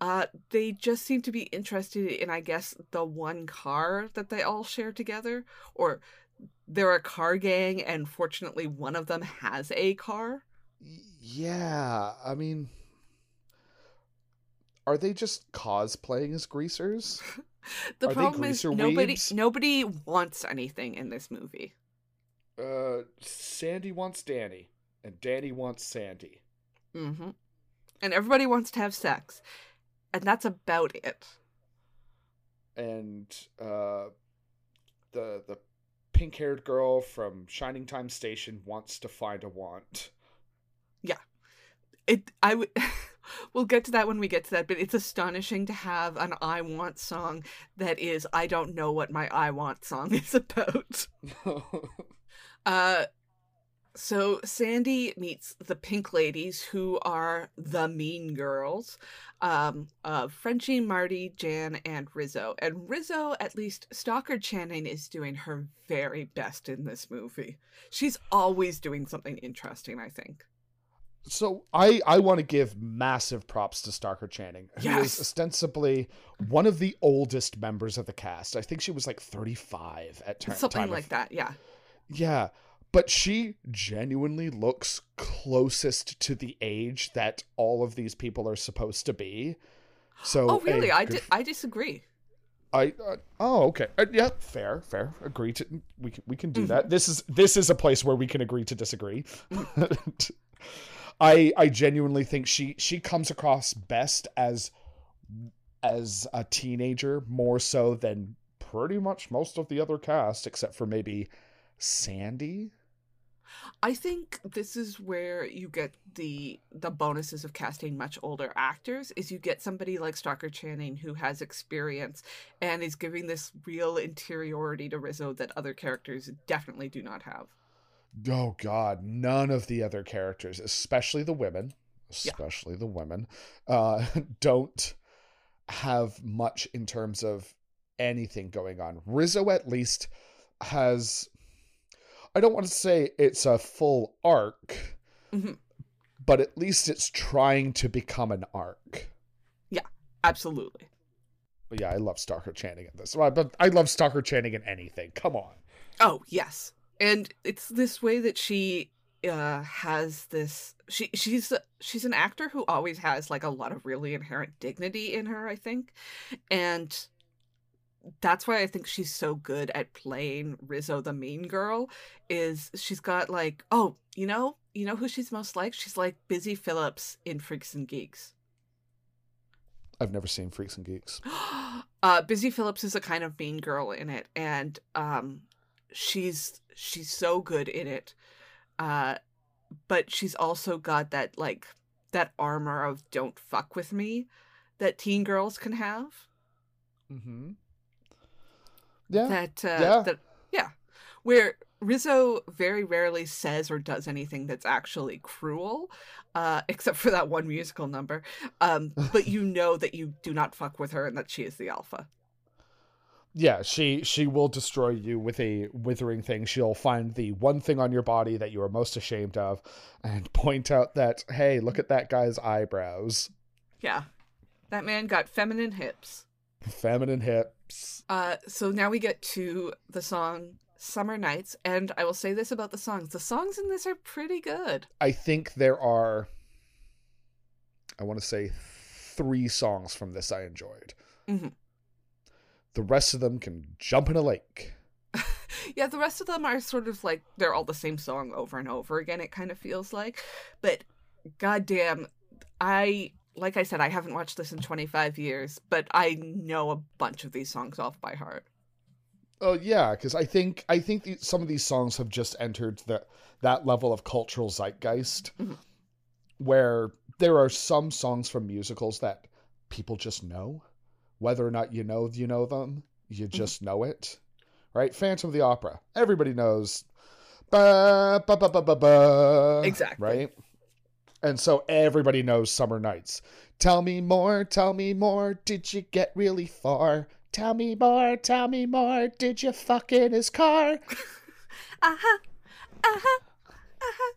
Uh, they just seem to be interested in, I guess, the one car that they all share together, or they're a car gang, and fortunately, one of them has a car. Yeah, I mean, are they just cosplaying as greasers? The Are problem is greaser nobody weebs? nobody wants anything in this movie. Uh, Sandy wants Danny, and Danny wants Sandy. hmm And everybody wants to have sex, and that's about it. and uh, the the pink haired girl from Shining Time Station wants to find a want. Yeah, it I would. we'll get to that when we get to that, but it's astonishing to have an "I Want" song that is "I don't know what my I want" song is about. Uh, so Sandy meets the Pink Ladies, who are the Mean Girls, um, of Frenchie, Marty, Jan, and Rizzo. And Rizzo, at least Stockard Channing, is doing her very best in this movie. She's always doing something interesting, I think. So I I want to give massive props to Stockard Channing, who is Yes. ostensibly one of the oldest members of the cast. I think she was like thirty five at ter- something time like of, that, yeah. Yeah, but she genuinely looks closest to the age that all of these people are supposed to be. So Oh, really? a I, di- I disagree. I uh, oh okay uh, yeah fair fair agree to we can we can do Mhm. that this is this is a place where we can agree to disagree I I genuinely think she she comes across best as as a teenager more so than pretty much most of the other cast, except for maybe Sandy. I think this is where you get the the bonuses of casting much older actors is you get somebody like Stockard Channing who has experience and is giving this real interiority to Rizzo that other characters definitely do not have. Oh god, none of the other characters, especially the women, Yeah. especially the women, uh don't have much in terms of anything going on. Rizzo at least has I don't want to say it's a full arc, Mhm. but at least it's trying to become an arc. Yeah, absolutely. But yeah, I love Stockard Channing in this. But I love Stockard Channing in anything. Come on. Oh, yes. And it's this way that she uh has this she she's she's an actor who always has like a lot of really inherent dignity in her, I think. And that's why I think she's so good at playing Rizzo the mean girl is she's got like, oh, you know, you know who she's most like? She's like Busy Philipps in Freaks and Geeks. I've never seen Freaks and Geeks. uh Busy Philipps is a kind of mean girl in it and um she's she's so good in it. Uh but she's also got that like that armor of don't fuck with me that teen girls can have. Mm-hmm. Yeah. That uh Yeah. that yeah. Where Rizzo very rarely says or does anything that's actually cruel, uh, except for that one musical number. Um, but you know that you do not fuck with her and that she is the alpha. Yeah, she she will destroy you with a withering thing. She'll find the one thing on your body that you are most ashamed of and point out that, hey, look at that guy's eyebrows. Yeah. That man got feminine hips. Feminine hips. Uh, so now we get to the song Summer Nights, and I will say this about the songs. The songs in this are pretty good. I think there are I want to say three songs from this I enjoyed. Mhm. The rest of them can jump in a lake. Yeah, the rest of them are sort of like they're all the same song over and over again, it kind of feels like. But goddamn, I like I said, I haven't watched this in 25 years, but I know a bunch of these songs off by heart. Oh yeah, because I think I think the, some of these songs have just entered the that level of cultural zeitgeist, Mhm. where there are some songs from musicals that people just know, whether or not you know you know them, you just know it, right? Phantom of the Opera, everybody knows, ba ba ba ba ba ba, Exactly. right? And so everybody knows Summer Nights. Tell me more, tell me more. Did you get really far? Tell me more, tell me more. Did you fuck in his car? Uh-huh. Uh-huh. Uh-huh.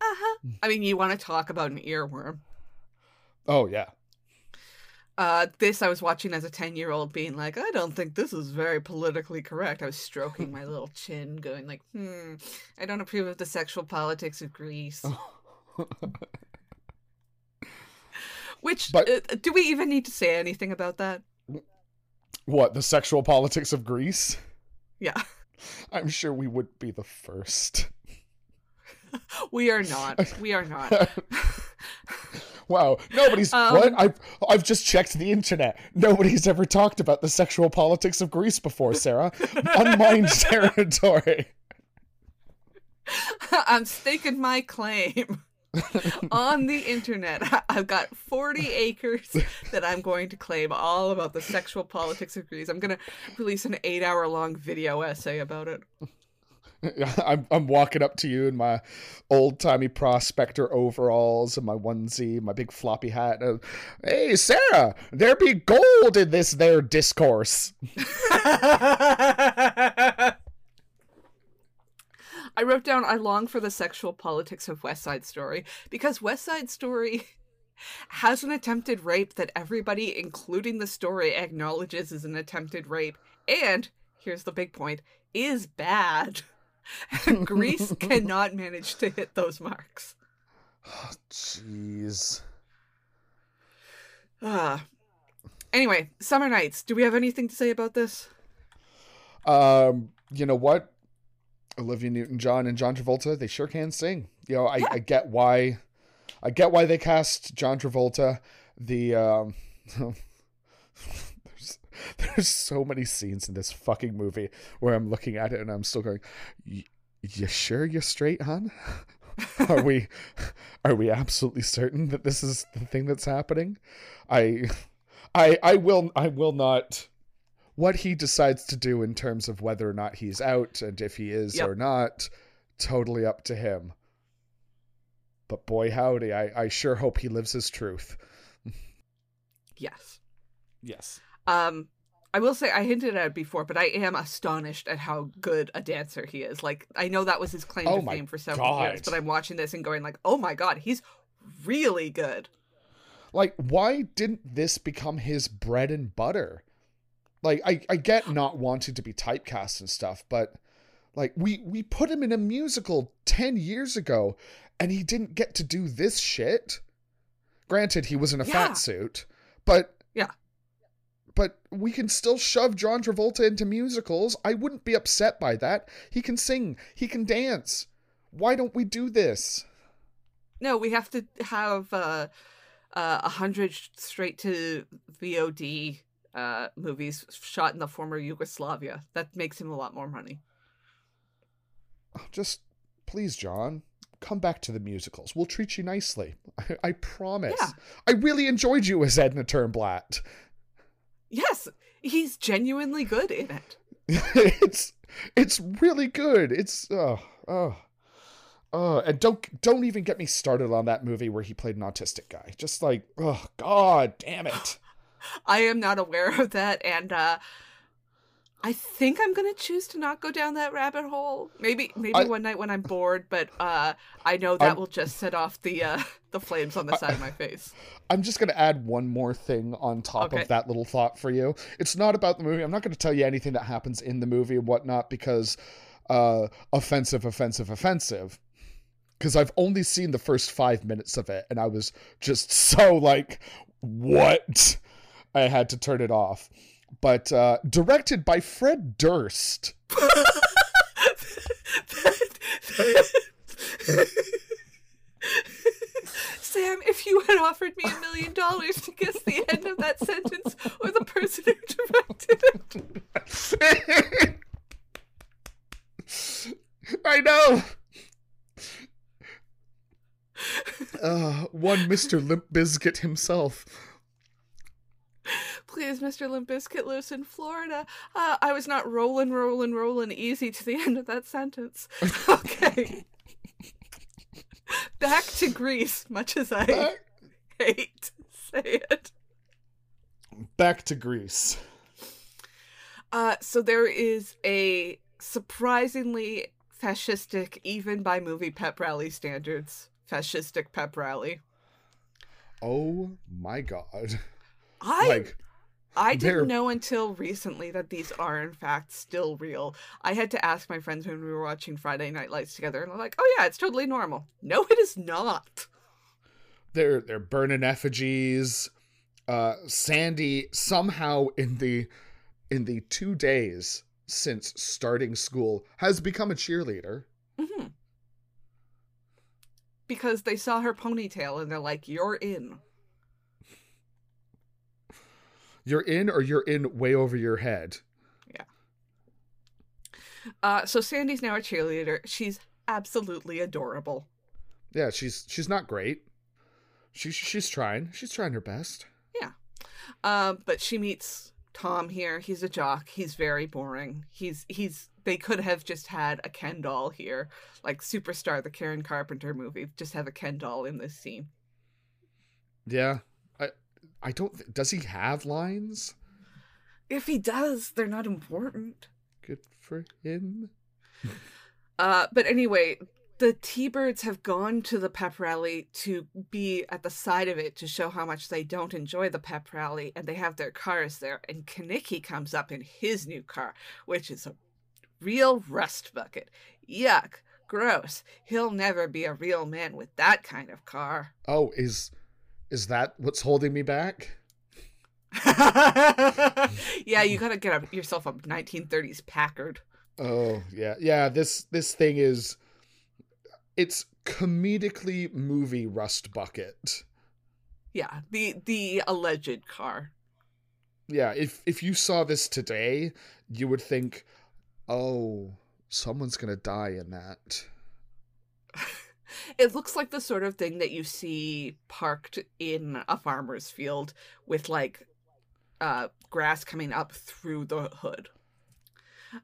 Uh-huh. I mean, you want to talk about an earworm. Oh yeah. Uh, this I was watching as a 10 year old being like, I don't think this is very politically correct. I was stroking my little chin, going like, hmm, I don't approve of the sexual politics of Grease. Which, But- uh, do we even need to say anything about that? What, the sexual politics of Grease? Yeah, I'm sure we would be the first. we are not. We are not. Wow, nobody's Um, what? I've I've just checked the internet. Nobody's ever talked about the sexual politics of Grease before, Sarah. Unmined territory. I'm staking my claim on the internet. I've got 40 acres that I'm going to claim all about the sexual politics of Grease. I'm going to release an eight hour long video essay about it. I'm I'm walking up to you in my old timey prospector overalls and my onesie, my big floppy hat. And, hey, Sarah, there be gold in this there discourse. I wrote down I long for the sexual politics of West Side Story because West Side Story has an attempted rape that everybody, including the story, acknowledges is an attempted rape. And here's the big point is bad. Grease cannot manage to hit those marks. Jeez. Ah. Anyway, Summer Nights. Do we have anything to say about this? Um, you know what? Olivia Newton-John and John Travolta, they sure can sing. You know, I, Yeah. I get why, I get why they cast John Travolta. The um, there's so many scenes in this fucking movie where I'm looking at it and I'm still going, "You sure you're straight, hon? are we are we absolutely certain that this is the thing that's happening?" I I I will I will not what he decides to do in terms of whether or not he's out and if he is Yep. or not, totally up to him. But boy howdy, I, I sure hope he lives his truth. Yes. Yes. Um, I will say I hinted at it before, but I am astonished at how good a dancer he is. Like I know that was his claim Oh to fame for several years, but I'm watching this and going like, oh my god, he's really good. Like, why didn't this become his bread and butter? Like, I, I get not wanting to be typecast and stuff, but like we we put him in a musical ten years ago and he didn't get to do this shit. Granted, he was in a Yeah. fat suit, but Yeah. But we can still shove John Travolta into musicals. I wouldn't be upset by that. He can sing, he can dance. Why don't we do this? No, we have to have uh, uh, a hundred straight to VOD uh, movies shot in the former Yugoslavia. That makes him a lot more money. just please john come back to the musicals we'll treat you nicely i, I promise Yeah. i really enjoyed you as edna turnblad Yes, he's genuinely good in it. it's it's really good. It's oh oh oh and don't don't even get me started on that movie where he played an autistic guy. Just like oh god damn it. I am not aware of that, and uh, I think I'm gonna choose to not go down that rabbit hole. Maybe maybe I- one night when I'm bored, but uh, I know that I'm- will just set off the uh, the flames on the side of my face. I'm just going to add one more thing on top Okay. of that little thought for you. It's not about the movie. I'm not going to tell you anything that happens in the movie and whatnot because uh, offensive, offensive, offensive. Because I've only seen the first five minutes of it and I was just so like, what? I had to turn it off. But uh, directed by Fred Durst. Sam, if you had offered me a million dollars to guess the end of that sentence or the person who directed it, I know. Uh, one Mr. Limp Bizkit himself. Please, Mr. Limp Bizkit lives in Florida. Uh, I was not rolling, rolling, rolling easy to the end of that sentence. Okay. Back to Grease, much as I Back, hate to say it. back to Grease. Uh, so there is a surprisingly fascistic, even by movie pep rally standards, fascistic pep rally. Oh my god. I Like, I they're- didn't know until recently that these are in fact still real. I had to ask my friends when we were watching Friday Night Lights together, and they're like, "Oh yeah, it's totally normal." No, it is not. they're they're burning effigies. Uh Sandy somehow in the in the 2 days since starting school has become a cheerleader. hmm Because they saw her ponytail and they're like, "You're in." You're in or you're in way over your head. Yeah. Uh, so Sandy's now a cheerleader. She's absolutely adorable. Yeah, she's she's not great. She's she's trying. She's trying her best. Yeah. Um, but she meets Tom here. He's a jock. He's very boring. He's he's. They could have just had a Ken doll here, like Superstar, the Karen Carpenter movie. Just have a Ken doll in this scene. Yeah. I don't th- does he have lines? If he does, they're not important. Good for him. Uh, but anyway, the T-Birds have gone to the pep rally to be at the side of it to show how much they don't enjoy the pep rally, and they have their cars there. And Kenickie comes up in his new car, which is a real rust bucket. Yuck, gross. He'll never be a real man with that kind of car. Oh, is is that what's holding me back? yeah, you gotta get a, yourself a 1930s Packard. Oh, yeah. Yeah, this this thing is it's comedically movie rust bucket. Yeah, the the alleged car. yeah, if if you saw this today, you would think, "Oh, someone's to die in that." it looks like the sort of thing that you see parked in a farmer's field with like uh, grass coming up through the hood.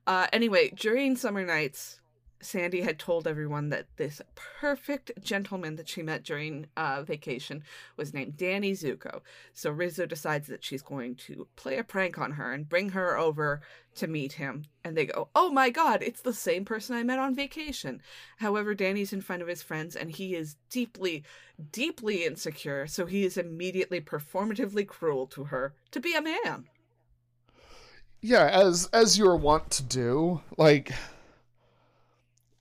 Uh, anyway, during summer nights, Sandy had told everyone that this perfect gentleman that she met during uh, vacation was named Danny Zuko. So Rizzo decides that she's going to play a prank on her and bring her over to meet him. And they go, Oh my god, it's the same person I met on vacation. However, Danny's in front of his friends and he is deeply, deeply insecure. So he is immediately performatively cruel to her to be a man. Yeah, as as you're wont to do, like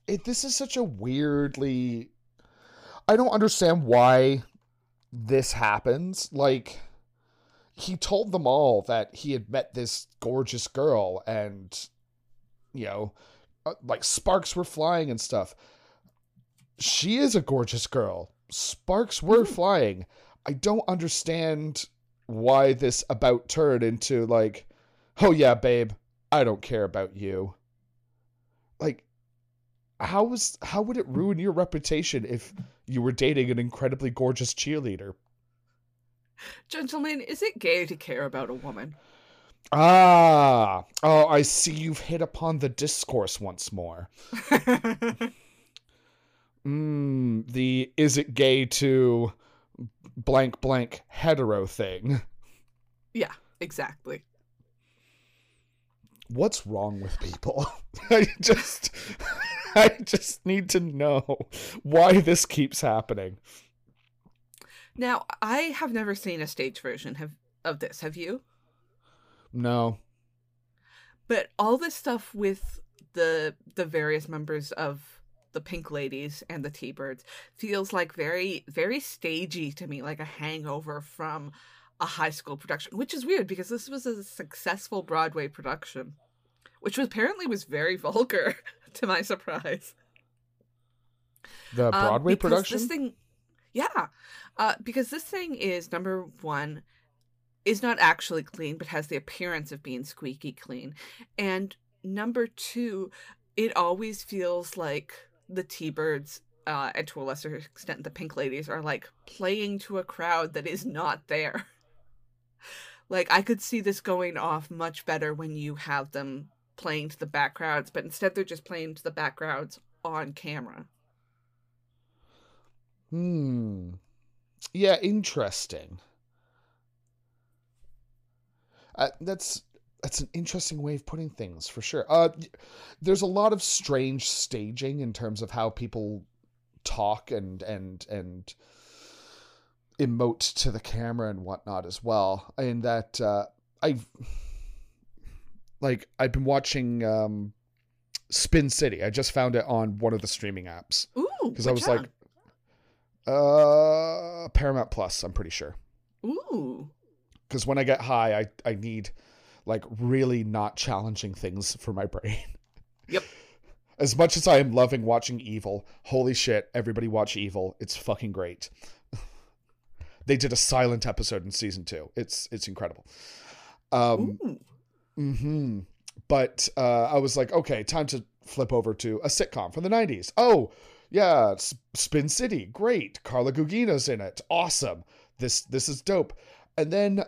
it, this is such a weirdly I don't understand why this happens. Like he told them all that he had met this gorgeous girl and you know uh, like sparks were flying and stuff. She is a gorgeous girl. Sparks were mm-hmm. flying. I don't understand why this about turn into like, oh yeah, babe, I don't care about you. How was how would it ruin your reputation if you were dating an incredibly gorgeous cheerleader? Gentlemen, is it gay to care about a woman? Ah, oh, I see you've hit upon the discourse once more. Hmm, the is it gay to blank blank hetero thing. Yeah, exactly. What's wrong with people? I just I just need to know why this keeps happening. Now, I have never seen a stage version have, of this. Have you? No. But all this stuff with the the various members of the Pink Ladies and the T-Birds feels like very very stagey to me, like a hangover from a high school production, which is weird because this was a successful Broadway production, which apparently was very vulgar. to my surprise. The um, Broadway um, production? This thing, yeah, uh, because this thing is number one, is not actually clean, but has the appearance of being squeaky clean, and number two, it always feels like the T-Birds uh, and to a lesser extent the Pink Ladies are like playing to a crowd that is not there. like I could see this going off much better when you have them playing to the backgrounds, but instead they're just playing to the backgrounds on camera. Hmm. Yeah, interesting. Uh, that's that's an interesting way of putting things for sure. Uh, there's a lot of strange staging in terms of how people talk and and and emote to the camera and whatnot as well. And that uh, I like I've been watching um, Spin City. I just found it on one of the streaming apps. Ooh, because I was like, uh, Paramount Plus. I'm pretty sure. Ooh. Because when I get high, I I need like really not challenging things for my brain. Yep. As much as I am loving watching Evil, holy shit, everybody watch Evil. It's fucking great. they did a silent episode in season two. It's it's incredible. Um, Ooh. Hmm. But uh, I was like, okay, time to flip over to a sitcom from the '90s. Oh, yeah, Spin City, great. Carla Gugino's in it, awesome. This this is dope. And then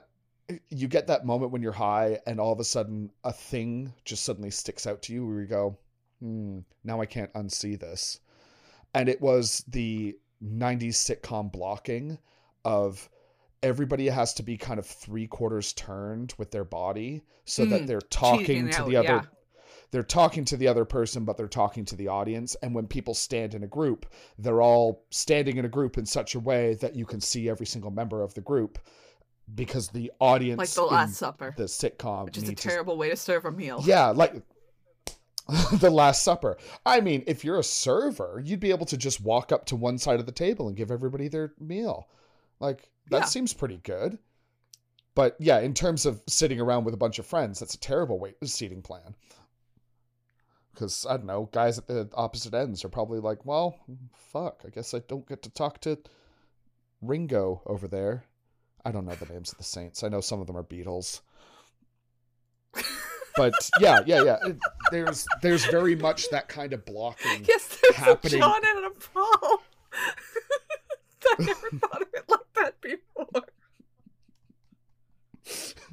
eh, you get that moment when you're high, and all of a sudden, a thing just suddenly sticks out to you, where you go, hmm, now I can't unsee this. And it was the '90s sitcom blocking of everybody has to be kind of three quarters turned with their body so mm, that they're talking to out, the other yeah. they're talking to the other person but they're talking to the audience. And when people stand in a group they're all standing in a group in such a way that you can see every single member of the group because the audience like the last supper the sitcom which is a terrible to... way to serve a meal. Yeah like the last supper. I mean if you're a server you'd be able to just walk up to one side of the table and give everybody their meal. Like that yeah. seems pretty good. But yeah, in terms of sitting around with a bunch of friends, that's a terrible way seating plan. Because I don't know, guys at the opposite ends are probably like, well, fuck, I guess I don't get to talk to Ringo over there. I don't know the names of the Saints. I know some of them are Beatles. but yeah, yeah, yeah. There's there's very much that kind of blocking. Yes, there's happening. a John and a Paul. I never thought of it like that before.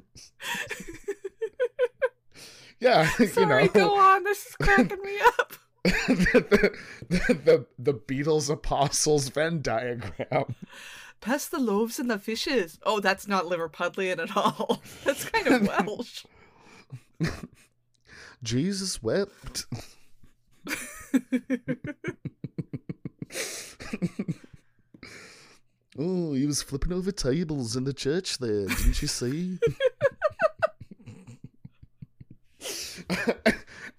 Yeah, you Sorry, know, go on. This is cracking me up. the, the, the the Beatles apostles Venn diagram. Pass the loaves and the fishes. Oh, that's not Liverpudlian at all. That's kind of Welsh. Jesus wept. Oh, he was flipping over tables in the church there, didn't you see?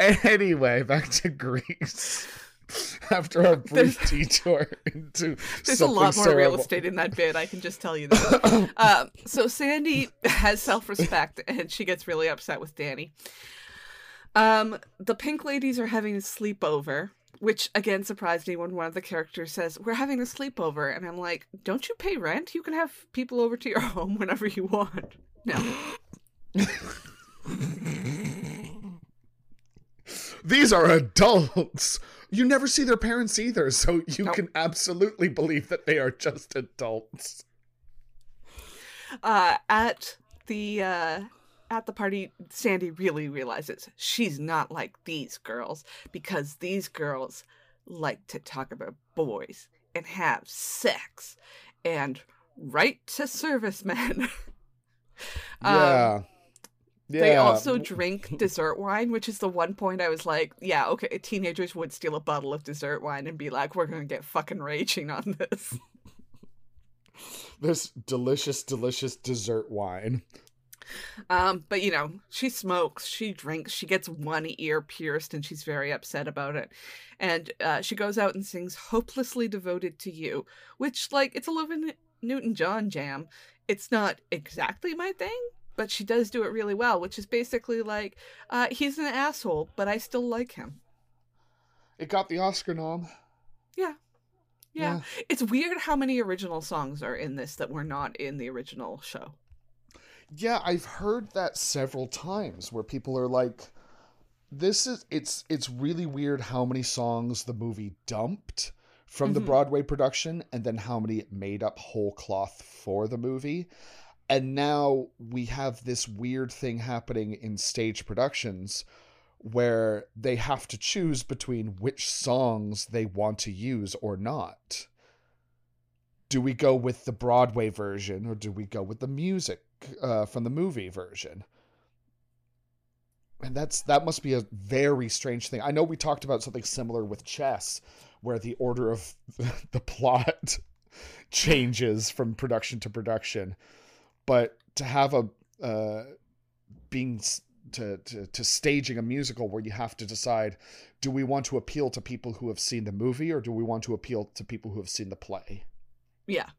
anyway, back to Grease. After a brief detour into There's a lot more real estate in that bit. I can just tell you that. um, so Sandy has self-respect, and she gets really upset with Danny. Um, the Pink Ladies are having a sleepover, which again surprised me when one of the characters says, "We're having a sleepover," and I'm like, "Don't you pay rent? You can have people over to your home whenever you want." No, These are adults. You never see their parents either, so you Nope. can absolutely believe that they are just adults. uh, at the uh, at the party, Sandy really realizes she's not like these girls because these girls like to talk about boys and have sex and write to servicemen. Um, Yeah. yeah. They also drink dessert wine, which is the one point I was like, yeah, okay, teenagers would steal a bottle of dessert wine and be like, we're going to get fucking raging on this. this delicious, delicious dessert wine. Um, but you know, she smokes, she drinks, she gets one ear pierced, and she's very upset about it. And uh, she goes out and sings "Hopelessly Devoted to You," which, like, it's a Olivia Newton-John jam. It's not exactly my thing, but she does do it really well. Which is basically like, uh, he's an asshole, but I still like him. It got the Oscar nom. Yeah. Yeah. It's weird how many original songs are in this that were not in the original show. Yeah, I've heard that several times where people are like this is it's it's really weird how many songs the movie dumped from the Mhm. Broadway production and then how many it made up whole cloth for the movie. And now we have this weird thing happening in stage productions where they have to choose between which songs they want to use or not. Do we go with the Broadway version or do we go with the music uh, from the movie version? And that's that must be a very strange thing. I know we talked about something similar with chess, where the order of the plot changes from production to production, but to have a uh, being to, to to staging a musical where you have to decide do we want to appeal to people who have seen the movie or do we want to appeal to people who have seen the play Yeah.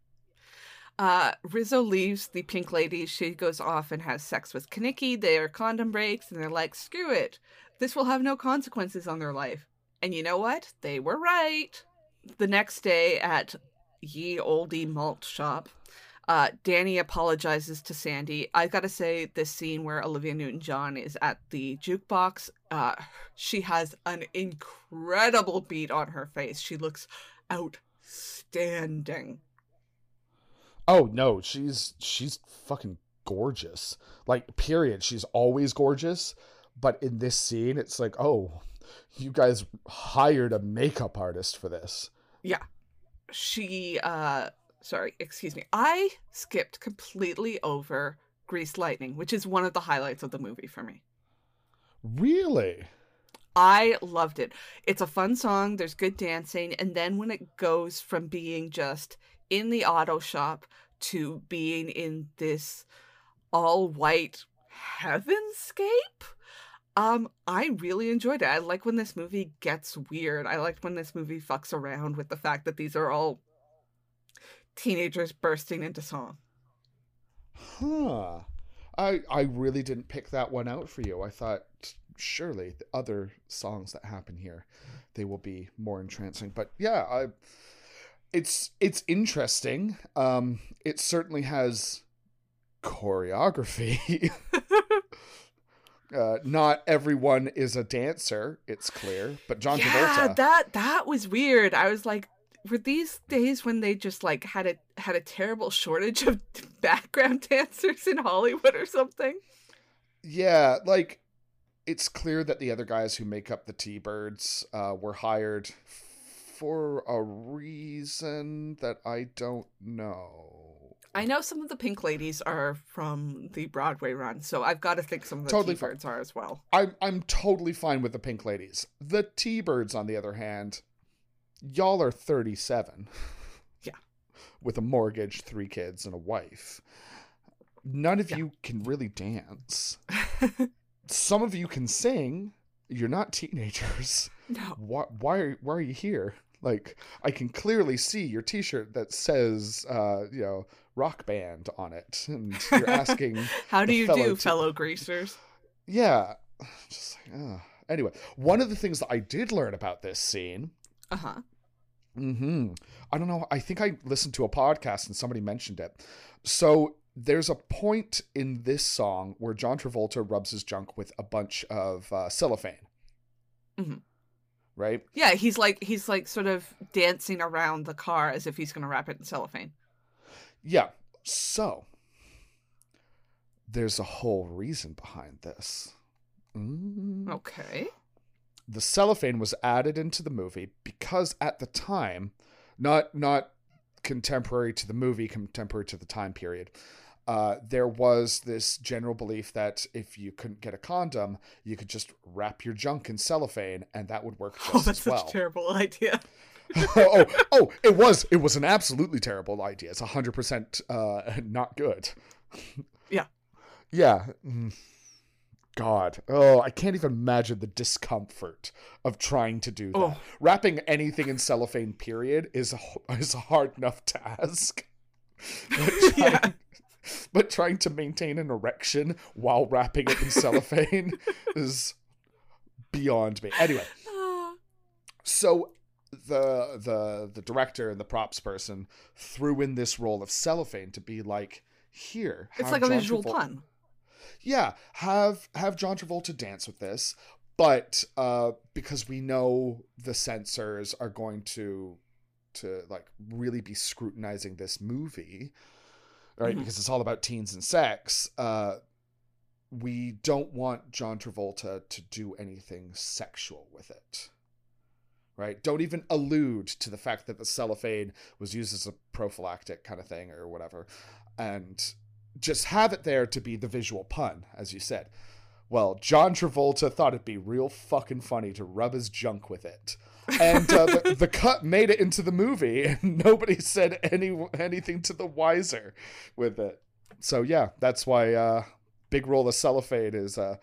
Uh, Rizzo leaves the Pink Lady. She goes off and has sex with Kenickie. Their condom breaks, and they're like, screw it. This will have no consequences on their life. And you know what? They were right. The next day at Ye Oldie Malt Shop, uh, Danny apologizes to Sandy. I gotta say, this scene where Olivia Newton John is at the jukebox, uh, she has an incredible beat on her face. She looks outstanding. Oh no she's she's fucking gorgeous. Like period. She's always gorgeous. But in this scene it's like oh you guys hired a makeup artist for this. Yeah. she uh sorry excuse me. I skipped completely over grease lightning which is one of the highlights of the movie for me. Really? I loved it. It's a fun song. There's good dancing. And then when it goes from being just in the auto shop to being in this all white heavenscape um i really enjoyed it. I like when this movie gets weird. I like when this movie fucks around with the fact that these are all teenagers bursting into song. Huh. I i really didn't pick that one out for you. I thought surely the other songs that happen here they will be more entrancing. But yeah i it's it's interesting um it certainly has choreography Uh, not everyone is a dancer. It's clear, but John yeah, Travolta. that that was weird. I was like, were these days when they just like had a had a terrible shortage of background dancers in Hollywood or something? Yeah, like it's clear that the other guys who make up the T-Birds uh, were hired for a reason that I don't know. I know some of the Pink Ladies are from the Broadway run, so I've got to think some of the Totally T-Birds are as well. I'm I'm totally fine with the Pink Ladies. The T-Birds, on the other hand, y'all are 37. Yeah. With a mortgage, three kids, and a wife. None of Yeah. you can really dance. Some of you can sing. You're not teenagers. no. Why why are, why are you here? Like I can clearly see your t-shirt that says uh, you know, rock band on it. And you're asking How do you do, T- fellow greasers? Yeah. Just like, uh. Anyway, one of the things that I did learn about this scene Uh huh. hmm I don't know. I think I listened to a podcast and somebody mentioned it. So there's a point in this song where John Travolta rubs his junk with a bunch of uh, cellophane. Mhm. Right? Yeah, he's like he's like sort of dancing around the car as if he's going to wrap it in cellophane. Yeah. So there's a whole reason behind this. Mm. Okay. the cellophane was added into the movie because at the time not not contemporary to the movie contemporary to the time period uh, there was this general belief that if you couldn't get a condom you could just wrap your junk in cellophane and that would work just Oh, that's as such well a terrible idea. oh, oh oh it was it was an absolutely terrible idea it's 100% uh, not good Yeah. yeah Mm. god oh i can't even imagine the discomfort of trying to do that Oh. wrapping anything in cellophane period is a, is a hard enough task trying, Yeah. but trying to maintain an erection while wrapping it in cellophane is beyond me anyway so the the the director and the props person threw in this role of cellophane to be like here it's like a John visual Travol- pun. yeah have have john travolta dance with this but uh because we know the censors are going to to like really be scrutinizing this movie right? Mhm. because it's all about teens and sex uh we don't want john travolta to do anything sexual with it right? Don't even allude to the fact that the cellophane was used as a prophylactic kind of thing or whatever and just have it there to be the visual pun as you said. Well john travolta thought it'd be real fucking funny to rub his junk with it and uh, the, the cut made it into the movie and nobody said any anything to the wiser with it so yeah that's why uh big roll of cellophane is a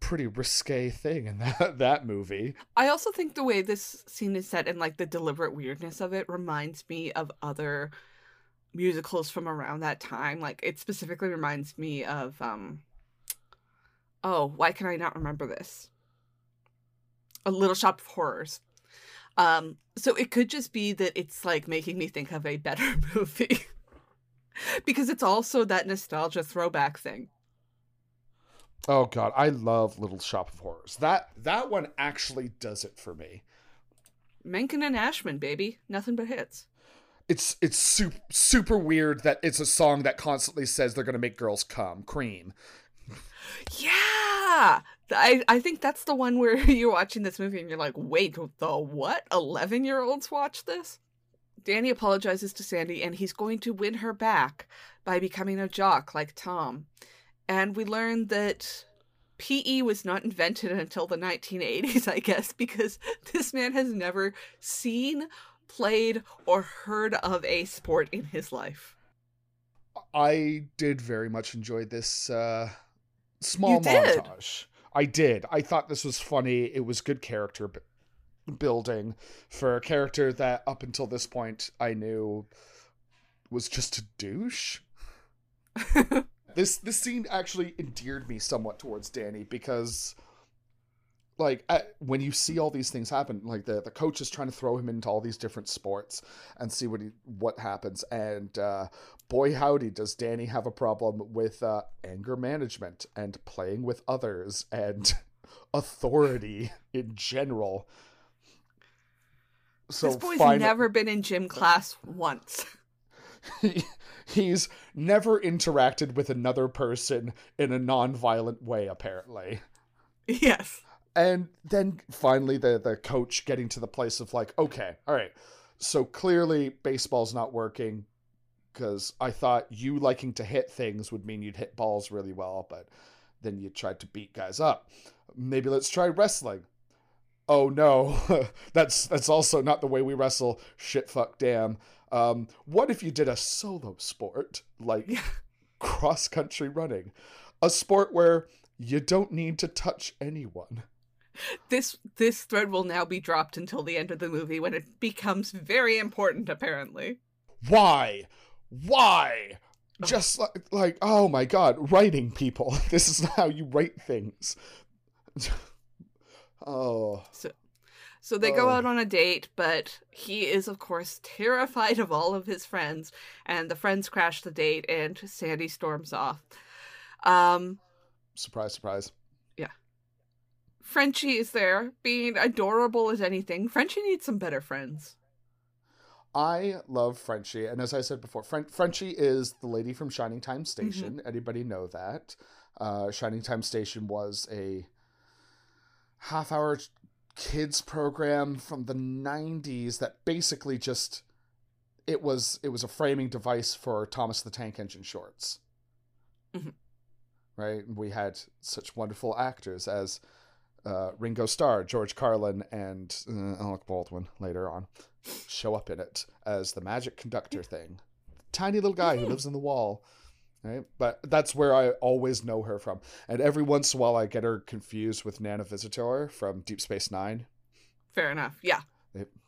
pretty risque thing in that that movie I also think the way this scene is set and like the deliberate weirdness of it reminds me of other musicals from around that time. Like it specifically reminds me of um oh, why can I not remember this? A Little Shop of Horrors. Um so it could just be that it's like making me think of a better movie. because it's also that nostalgia throwback thing. oh god i love little shop of horrors that that one actually does it for me Menken and Ashman, baby. Nothing but hits. it's it's super super weird that it's a song that constantly says they're gonna make girls come cream Yeah. I, I think that's the one where you're watching this movie and you're like, wait, the what? 11 year olds watch this? Danny apologizes to Sandy and he's going to win her back by becoming a jock like Tom. And we learn that PE was not invented until the 1980s, I guess, because this man has never seen, played, or heard of a sport in his life. I did very much enjoy this uh, small montage. I did. I thought this was funny. It was good character b- building for a character that up until this point I knew was just a douche. this this scene actually endeared me somewhat towards Danny because like at, when you see all these things happen like the the coach is trying to throw him into all these different sports and see what he what happens and uh boy howdy does Danny have a problem with uh, anger management and playing with others and authority in general. So this boy's fin- never been in gym class once. he, he's never interacted with another person in a non-violent way apparently. Yes. And then finally the the coach getting to the place of like, okay, all right. So clearly baseball's not working because I thought you liking to hit things would mean you'd hit balls really well, but then you tried to beat guys up. Maybe let's try wrestling. Oh no, that's that's also not the way we wrestle. Shit, fuck, damn. Um, what if you did a solo sport like cross country running, a sport where you don't need to touch anyone? This this thread will now be dropped until the end of the movie when it becomes very important. Apparently, why? Why? Just like, like, oh my god, writing people. This is how you write things. oh. So, so they oh. go out on a date, but he is, of course, terrified of all of his friends, and the friends crash the date, and Sandy storms off. Um, surprise, surprise. Yeah. Frenchie is there, being adorable as anything. Frenchie needs some better friends. I love Frenchie, and as I said before, Fren- Frenchie is the lady from Shining Time Station. Mm-hmm. Anybody know that? Uh, Shining Time Station was a half-hour kids program from the 90s that basically just it was it was a framing device for Thomas the Tank Engine shorts. Mm-hmm. Right? We had such wonderful actors as uh, Ringo Starr, George Carlin, and uh, Alec Baldwin later on show up in it as the magic conductor thing. Tiny little guy who lives in the wall. Right? But that's where I always know her from. And every once in a while I get her confused with Nana Visitor from Deep Space Nine. Fair enough. Yeah.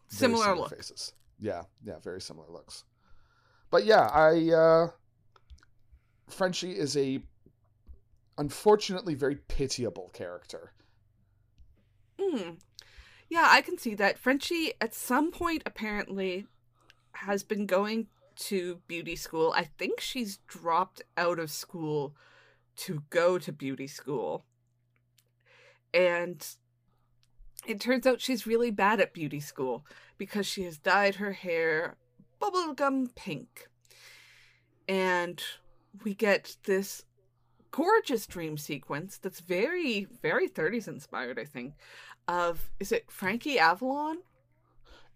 Similar, similar look. faces. Yeah, yeah, very similar looks. But yeah, I uh Frenchie is a unfortunately very pitiable character. Hmm. Yeah, I can see that. Frenchie, at some point, apparently, has been going to beauty school. I think she's dropped out of school to go to beauty school. And it turns out she's really bad at beauty school because she has dyed her hair bubblegum pink. And we get this gorgeous dream sequence that's very, very 30s inspired, I think, of is it Frankie Avalon?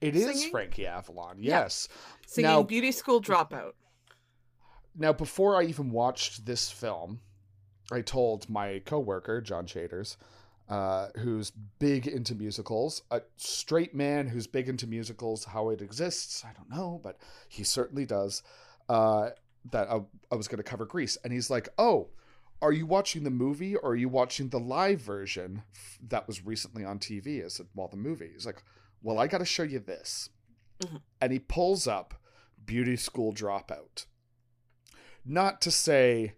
It is singing? Frankie Avalon, yes. Yeah. Singing now, Beauty School Dropout. Now, before I even watched this film, I told my coworker, John Shaders, uh, who's big into musicals, a straight man who's big into musicals, how it exists, I don't know, but he certainly does, uh, that I, I was going to cover Grease. And he's like, oh, are you watching the movie or are you watching the live version that was recently on TV? I said, well, the movie. He's like, well, I got to show you this. Mm-hmm. And he pulls up Beauty School Dropout. Not to say,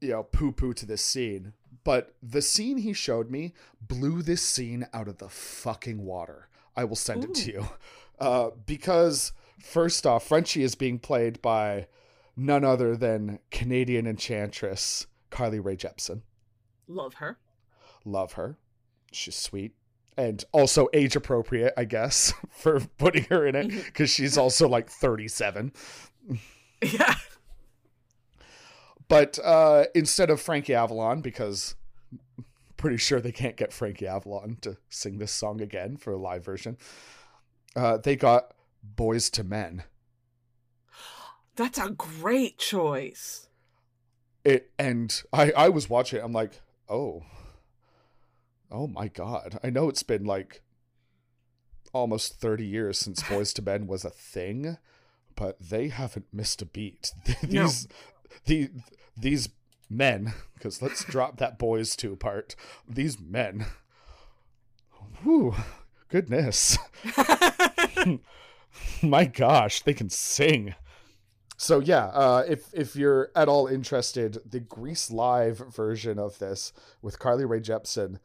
you know, poo poo to this scene, but the scene he showed me blew this scene out of the fucking water. I will send Ooh. it to you. Uh, because, first off, Frenchie is being played by none other than Canadian Enchantress Carly Rae Jepsen. Love her. Love her. She's sweet. And also age appropriate, I guess, for putting her in it, because mm-hmm. she's also like 37. Yeah. But uh, instead of Frankie Avalon, because I'm pretty sure they can't get Frankie Avalon to sing this song again for a live version, uh, they got Boyz II Men. That's a great choice it and I I was watching it, I'm like, oh, oh my god! I know it's been like almost 30 years since Boyz II Men was a thing, but they haven't missed a beat. these no. the these men, because let's drop that boys to part. These men, whoo, goodness. My gosh, they can sing so yeah, uh, if if you're at all interested, the Grease Live version of this with Carly Rae Jepsen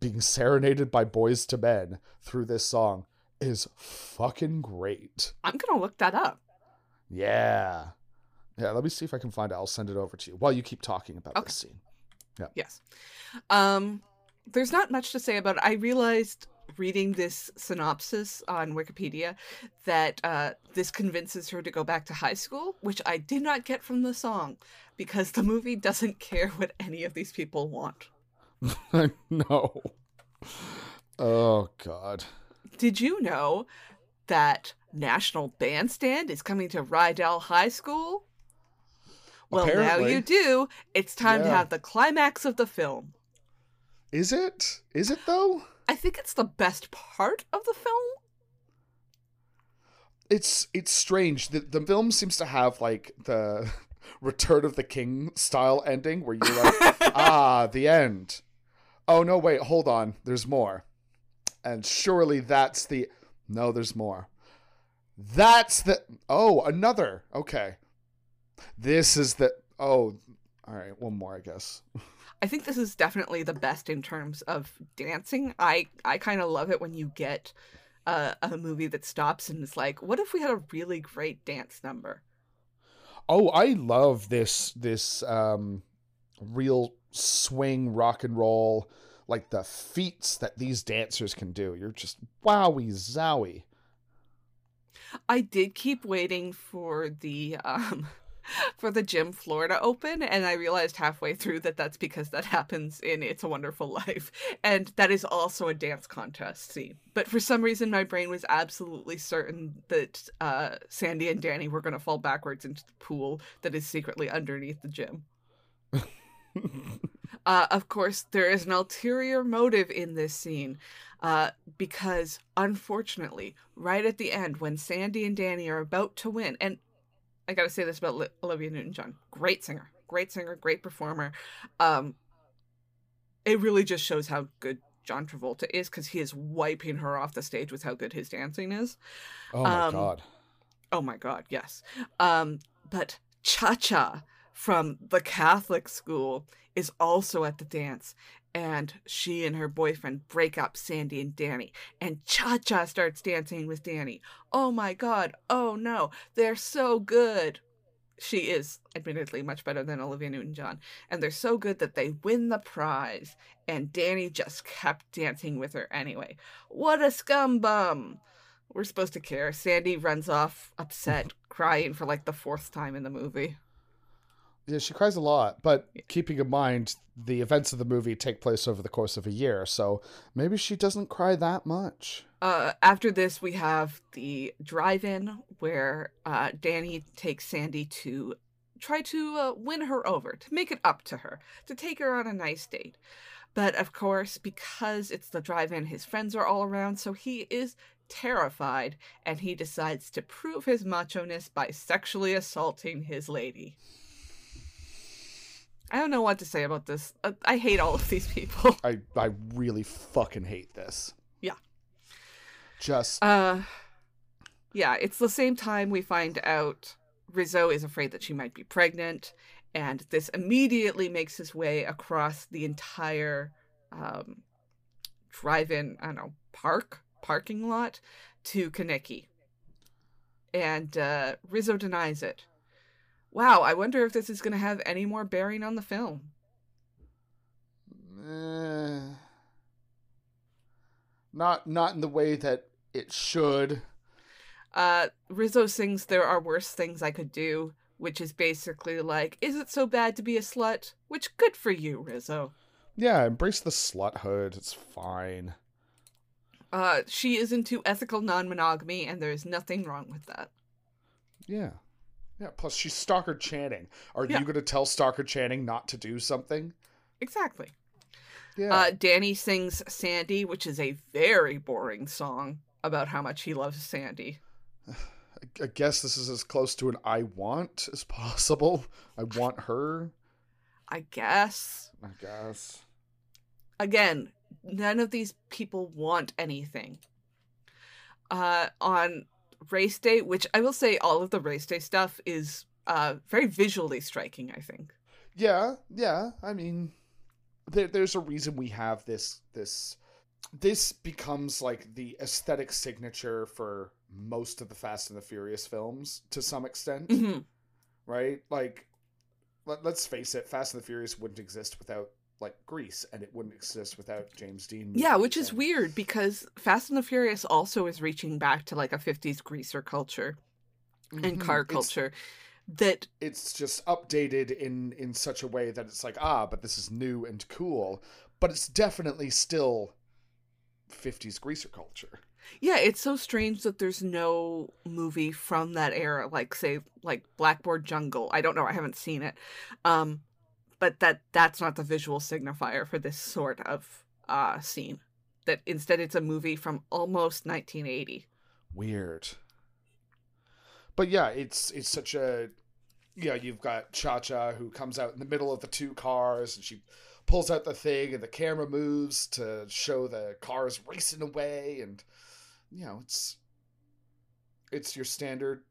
being serenaded by Boyz II Men through this song is fucking great. I'm gonna look that up. Yeah, Yeah, let me see if I can find it. I'll send it over to you while you keep talking about Okay. this scene. Yeah. Yes. Um, there's not much to say about it. I realized reading this synopsis on Wikipedia that uh, this convinces her to go back to high school, which I did not get from the song because the movie doesn't care what any of these people want. Know. Oh God. Did you know that National Bandstand is coming to Rydell High School? Well, now you do. It's time to have the climax of the film. Is it? Is it though? I think it's the best part of the film. It's it's strange. The the film seems to have like the Return of the King style ending where you're like, ah, the end. Oh no, wait, hold on. There's more. And surely that's the No, there's more. That's the Oh, another. Okay. This is the Oh, all right, one more, I guess. I think this is definitely the best in terms of dancing. I I kind of love it when you get a, a movie that stops and is like, what if we had a really great dance number? Oh, I love this this um real swing rock and roll like the feats that these dancers can do. You're just wowie zowie. I did keep waiting for the um for the Gym floor to Open and I realized halfway through that that's because that happens in It's a Wonderful Life and that is also a dance contest scene. But for some reason my brain was absolutely certain that uh Sandy and Danny were going to fall backwards into the pool that is secretly underneath the gym. Uh, of course, there is an ulterior motive in this scene uh, because, unfortunately, right at the end, when Sandy and Danny are about to win, and I gotta say this about Li- Olivia Newton John great singer, great singer, great performer. Um, it really just shows how good John Travolta is because he is wiping her off the stage with how good his dancing is. Oh my Um, god. Oh my god, yes. Um, but Cha Cha from the Catholic school is also at the dance, and she and her boyfriend break up Sandy and Danny, and Cha Cha starts dancing with Danny. Oh my god, oh no, they're so good. She is admittedly much better than Olivia Newton John, and they're so good that they win the prize, and Danny just kept dancing with her anyway. What a scumbum! We're supposed to care. Sandy runs off upset, crying for like the fourth time in the movie. Yeah, she cries a lot, but keeping in mind the events of the movie take place over the course of a year, so maybe she doesn't cry that much. Uh, after this, we have the drive-in where uh, Danny takes Sandy to try to uh, win her over, to make it up to her, to take her on a nice date. But of course, because it's the drive-in, his friends are all around, so he is terrified, and he decides to prove his macho-ness by sexually assaulting his lady. I don't know what to say about this. Uh, I hate all of these people. I I really fucking hate this. Yeah. Just Uh, yeah, it's the same time we find out Rizzo is afraid that she might be pregnant, and this immediately makes his way across the entire um, drive-in, I don't know, park, parking lot to Kenickie. And uh, Rizzo denies it. Wow, I wonder if this is going to have any more bearing on the film. eh, not not in the way that it should. Uh, Rizzo sings There Are Worse Things I Could Do, which is basically like, Is it so bad to be a slut? Which, good for you, Rizzo. Yeah, embrace the sluthood. It's fine. Uh, she is into ethical non monogamy, and there is nothing wrong with that. Yeah. Yeah, plus she's Stockard Channing. Are Yeah. you going to tell Stockard Channing not to do something? Exactly. Yeah. Uh, Danny sings Sandy, which is a very boring song about how much he loves Sandy. I- guess this is as close to an I want as possible. I want her, I guess. I guess. Again, none of these people want anything. Uh, on race day, which I will say all of the race day stuff is uh, very visually striking, I think. Yeah, yeah. I mean, there, there's a reason we have this. This this becomes like the aesthetic signature for most of the Fast and the Furious films to some extent. Mhm. right? Like, let, let's face it, Fast and the Furious wouldn't exist without like Grease, and it wouldn't exist without James Dean. Yeah, which is and- weird because Fast and the Furious also is reaching back to like a 50s greaser culture and Mhm. car It's- culture that it's just updated in in such a way that it's like ah but this is new and cool but it's definitely still 50s greaser culture yeah, it's so strange that there's no movie from that era like say like Blackboard Jungle. I don't know, I haven't seen it. Um but that that's not the visual signifier for this sort of uh scene. That instead it's a movie from almost 1980. weird but yeah it's it's such a yeah you've got cha-cha who comes out in the middle of the two cars and she pulls out the thing and the camera moves to show the cars racing away and you know it's it's your standard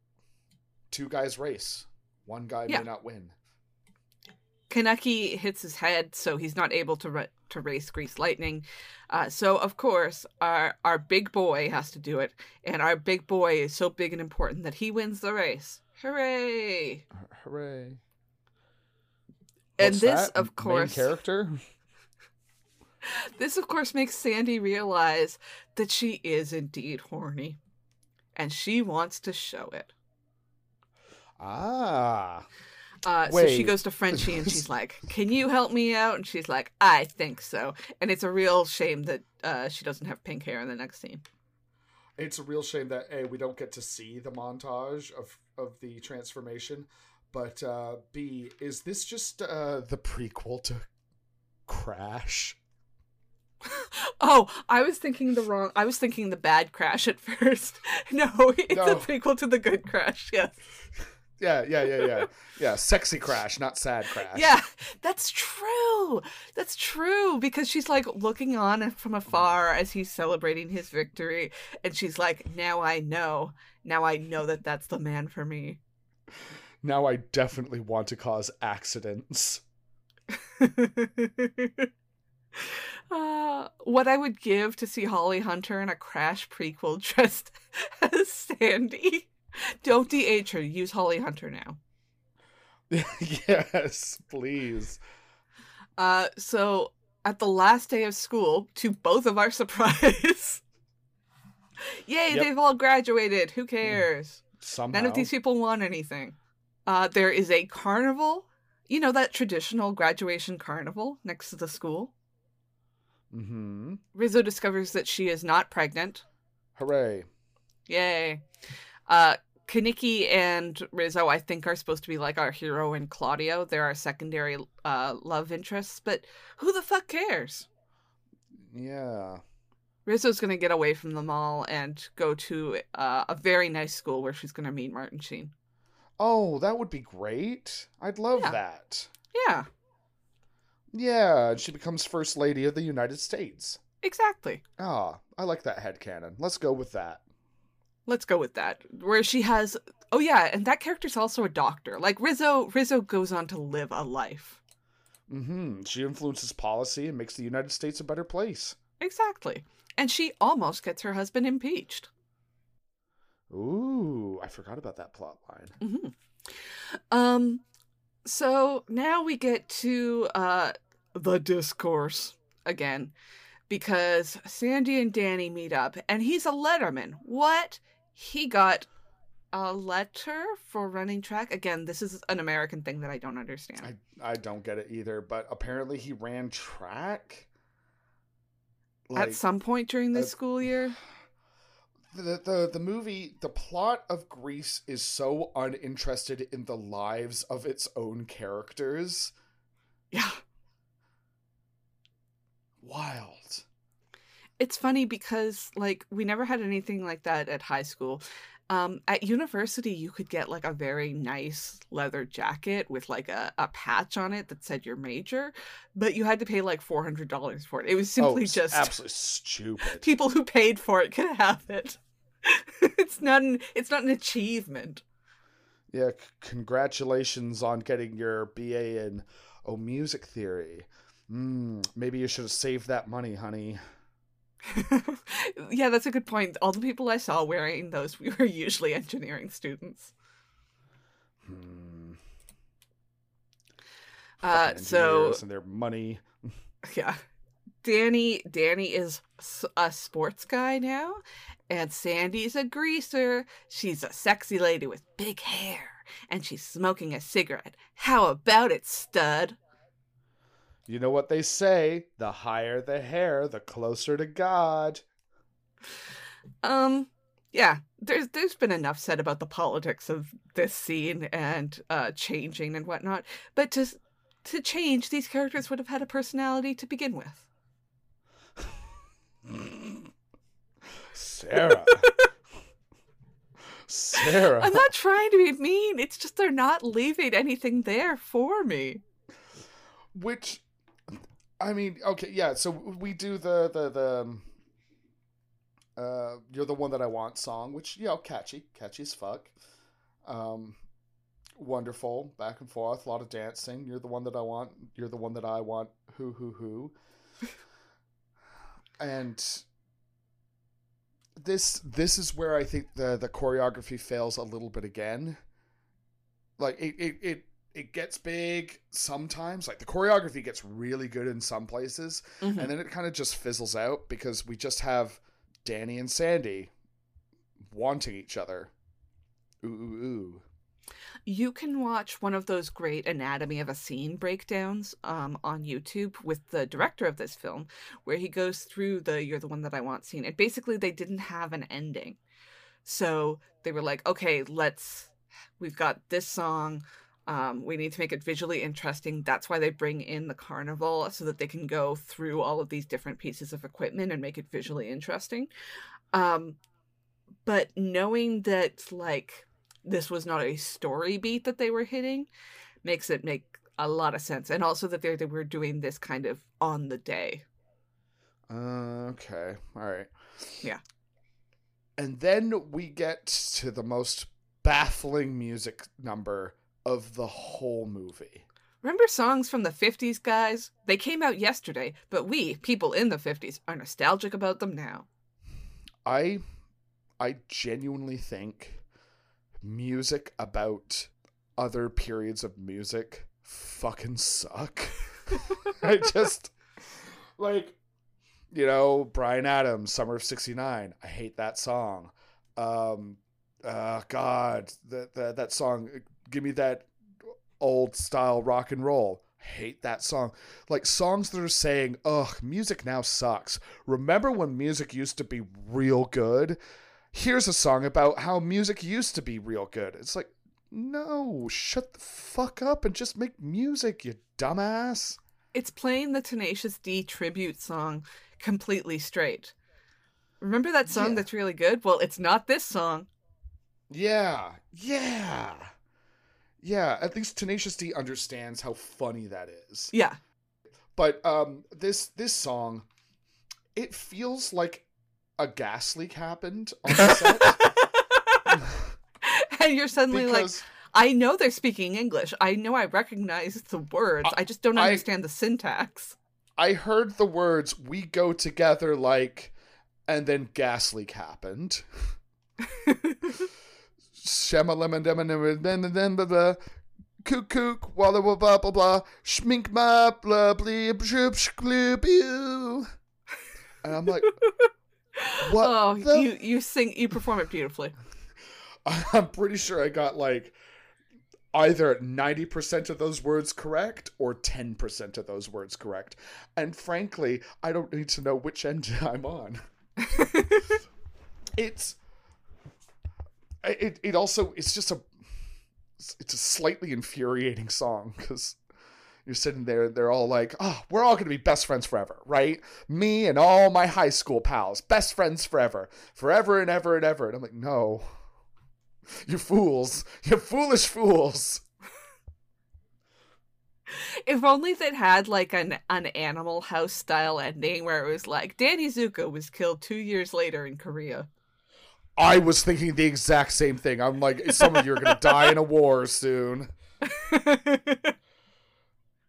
two guys race one guy Yeah. may not win Kenickie hits his head, so he's not able to to race Grease Lightning. Uh, so of course, our our big boy has to do it, and our big boy is so big and important that he wins the race. Hooray! Hooray! And What's this, that? of Main course, character. this of course makes Sandy realize that she is indeed horny, and she wants to show it. Ah, Uh, so she goes to Frenchie and she's like, "Can you help me out?" And she's like, "I think so." And it's a real shame that uh, she doesn't have pink hair in the next scene. it's a real shame that a we don't get to see the montage of of the transformation, but uh, b is this just uh, the prequel to Crash? Oh, I was thinking the wrong. I was thinking the bad crash at first. No, it's No. a prequel to the good crash. Yes. Yeah, yeah, yeah, yeah, yeah. Sexy Crash, not sad Crash. Yeah, that's true. That's true because she's like looking on from afar as he's celebrating his victory, and she's like, "Now I know. Now I know that that's the man for me." Now I definitely want to cause accidents. uh, what I would give to see Holly Hunter in a Crash prequel dressed as Sandy. Don't de-age her. Use Holly Hunter now. yes, please. Uh, so at the last day of school, to both of our surprise, yay, Yep. they've all graduated. Who cares? Somehow. None of these people won anything. Uh, there is a carnival. You know that traditional graduation carnival next to the school. Mm-hmm. Rizzo discovers that she is not pregnant. Hooray. Yay. Uh Kenickie and Rizzo, I think, are supposed to be like our hero and Claudio. They're our secondary uh, love interests, but who the fuck cares? Yeah. Rizzo's gonna get away from them all and go to uh, a very nice school where she's gonna meet Martin Sheen. Oh, that would be great. I'd love Yeah. that. Yeah, Yeah, and she becomes First Lady of the United States. exactly. Ah, I like that head headcanon. Let's go with that. Let's go with that. Where she has, oh yeah, and that character's also a doctor. Like Rizzo, Rizzo goes on to live a life. Mm-hmm. She influences policy and makes the United States a better place. Exactly, and she almost gets her husband impeached. Ooh, I forgot about that plot line. hmm Um, so now we get to uh the discourse again because Sandy and Danny meet up and he's a letterman. What? He got a letter for running track? Again, this is an American thing that I don't understand. I I don't get it either, but apparently he ran track. At some point during this uh, school year? the, the the movie the plot of Grease is so uninterested in the lives of its own characters Yeah. wild It's funny because like we never had anything like that at high school. Um, at university, you could get like a very nice leather jacket with like a, a patch on it that said your major, but you had to pay like four hundred dollars for it. It was simply oh, just absolutely stupid people who paid for it could have it. it's not an it's not an achievement. yeah c- congratulations on getting your ba in oh music theory mm, maybe you should have saved that money honey yeah, that's a good point. All the people I saw wearing those were usually engineering students. hmm. Uh, so and their money. yeah, Danny Danny is a sports guy now, and Sandy's a greaser. She's a sexy lady with big hair, and she's smoking a cigarette. How about it, stud? You know what they say: the higher the hair, the closer to God. Um, yeah, there's there's been enough said about the politics of this scene and uh changing and whatnot, but to to change, these characters would have had a personality to begin with. Sarah. Sarah. I'm not trying to be mean. It's just they're not leaving anything there for me. Which, I mean, okay, yeah. So we do the the the. um, Uh, you're the one that I want song, which you know, catchy, catchy as fuck. Um, wonderful, back and forth, a lot of dancing. You're the one that I want. You're the one that I want. Who who who. and this this is where I think the the choreography fails a little bit again. Like it it it, it gets big sometimes. Like the choreography gets really good in some places, Mhm. and then it kind of just fizzles out because we just have Danny and Sandy wanting each other. Ooh ooh ooh. You can watch one of those great anatomy of a scene breakdowns um, on YouTube with the director of this film, where he goes through the "You're the one that I want" scene, and basically they didn't have an ending, so they were like, "Okay, let's. We've got this song. Um, we need to make it visually interesting. That's why they bring in the carnival so that they can go through all of these different pieces of equipment and make it visually interesting." Um, but knowing that, like this was not a story beat that they were hitting makes it make a lot of sense and also that they, they were doing this kind of on the day Uh, okay. All right. Yeah. And then we get to the most baffling music number of the whole movie. remember songs from the 50s guys they came out yesterday but we people in the 50s are nostalgic about them now I I genuinely think music about other periods of music fucking suck. I just like you know, Bryan Adams, Summer of 69. I hate that song. Um uh god, that that that song give me that old style rock and roll. Hate that song. Like songs that are saying, ugh, music now sucks. Remember when music used to be real good? Here's a song about how music used to be real good. It's like, no, shut the fuck up and just make music, you dumbass. it's playing the tenacious d tribute song completely straight remember that song Yeah. that's really good well it's not this song Yeah, yeah. Yeah, at least Tenacious D understands how funny that is. yeah But um this this song it feels like a gas leak happened on the set. and you're suddenly like I know they're speaking English. I know I recognize the words. I, just don't I- understand the syntax. I heard the words "we go together like," and then gas leak happened. Shamalemon Kook kook, walla blah blah blah blah, schmink ma blah bleep shoop shkloop. And I'm like, what? oh, the- you you sing you perform it beautifully. I'm pretty sure I got like either 90% of those words correct or 10% of those words correct. And frankly, I don't need to know which end I'm on. it's it it also it's just a it's a slightly infuriating song cuz you're sitting there and they're all like, "Oh, we're all going to be best friends forever, right? Me and all my high school pals, best friends forever. Forever and ever and ever." And I'm like, "No." You fools. You foolish fools. If only they'd had like an an Animal House style ending where it was like Danny Zuko was killed two years later in Korea. I was thinking the exact same thing. I'm like, some of you are going to die in a war soon.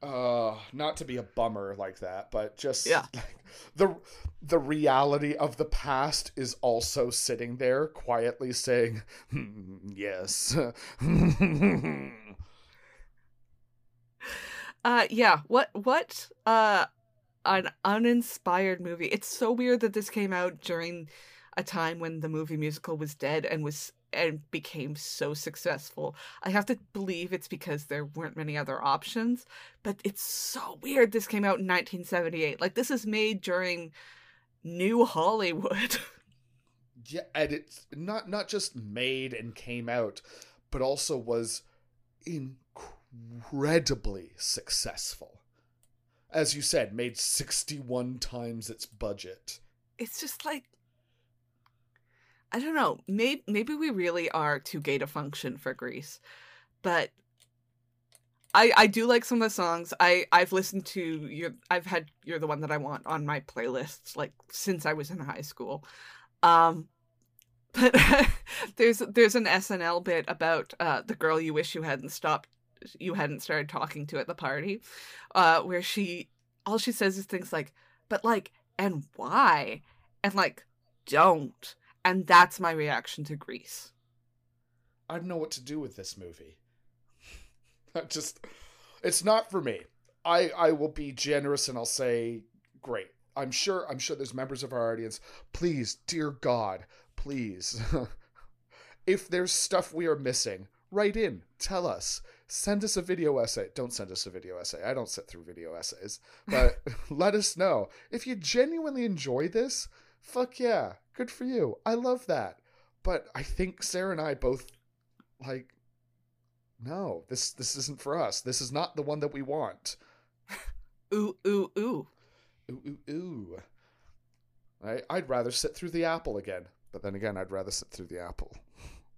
Uh, not to be a bummer like that, but just Yeah. like, the the reality of the past is also sitting there quietly saying, "Hmm, "Yes." Uh yeah, what what uh an uninspired movie. It's so weird that this came out during a time when the movie musical was dead and was and became so successful. I have to believe it's because there weren't many other options, but it's so weird this came out in 1978. Like this is made during New Hollywood. yeah, and it's not not just made and came out, but also was incredibly successful. As you said, made 61 times its budget. It's just like I don't know. Maybe maybe we really are too gay to function for Grease, but I I do like some of the songs. I I've listened to you. I've had "You're the One That I Want" on my playlists like since I was in high school. Um, but there's there's an SNL bit about uh, the girl you wish you hadn't stopped you hadn't started talking to at the party, uh, where she all she says is things like, "But like, and why?" and like, "Don't." And that's my reaction to Grease. I don't know what to do with this movie. just it's not for me. I I will be generous and I'll say great. I'm sure I'm sure there's members of our audience. Please, dear God, please. if there's stuff we are missing, write in, tell us. Send us a video essay. Don't send us a video essay. I don't sit through video essays. But let us know. If you genuinely enjoy this, fuck yeah, good for you. I love that. But I think Sarah and I both like no, this this isn't for us. This is not the one that we want. ooh ooh ooh. Ooh ooh ooh. I I'd rather sit through the apple again. But then again, I'd rather sit through the apple.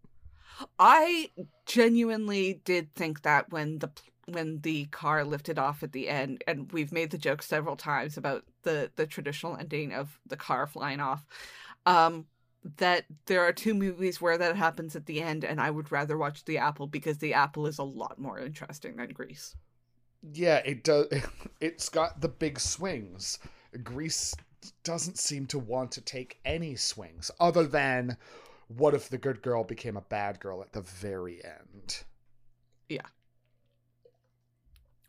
I genuinely did think that when the when the car lifted off at the end and we've made the joke several times about the the traditional ending of the car flying off um that there are two movies where that happens at the end and I would rather watch The Apple because The Apple is a lot more interesting than Grease. Yeah, it does it's got the big swings. Grease doesn't seem to want to take any swings other than what if the good girl became a bad girl at the very end? Yeah.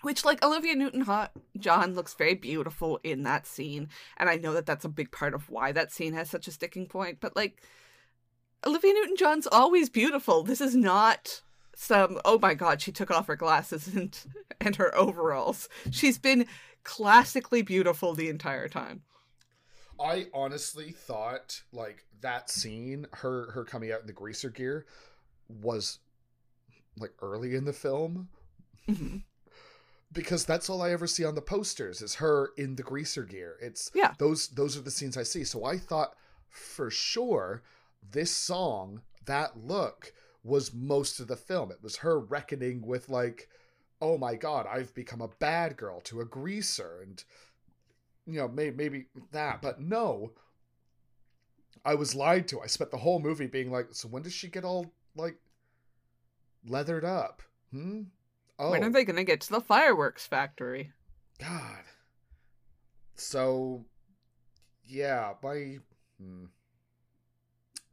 Which, like, Olivia Newton John looks very beautiful in that scene. And I know that that's a big part of why that scene has such a sticking point. But, like, Olivia Newton John's always beautiful. This is not some, oh my god, she took off her glasses and, and her overalls. She's been classically beautiful the entire time. I honestly thought, like, that scene, her her coming out in the greaser gear, was like early in the film. Mm-hmm because that's all I ever see on the posters is her in the greaser gear. It's yeah. those those are the scenes I see. So I thought for sure this song, that look was most of the film. It was her reckoning with like, oh my god, I've become a bad girl to a greaser and you know, maybe maybe that, but no. I was lied to. I spent the whole movie being like, so when does she get all like leathered up? Hmm? Oh. When are oh. they going to get to the fireworks factory? God. So, yeah, my. Hmm.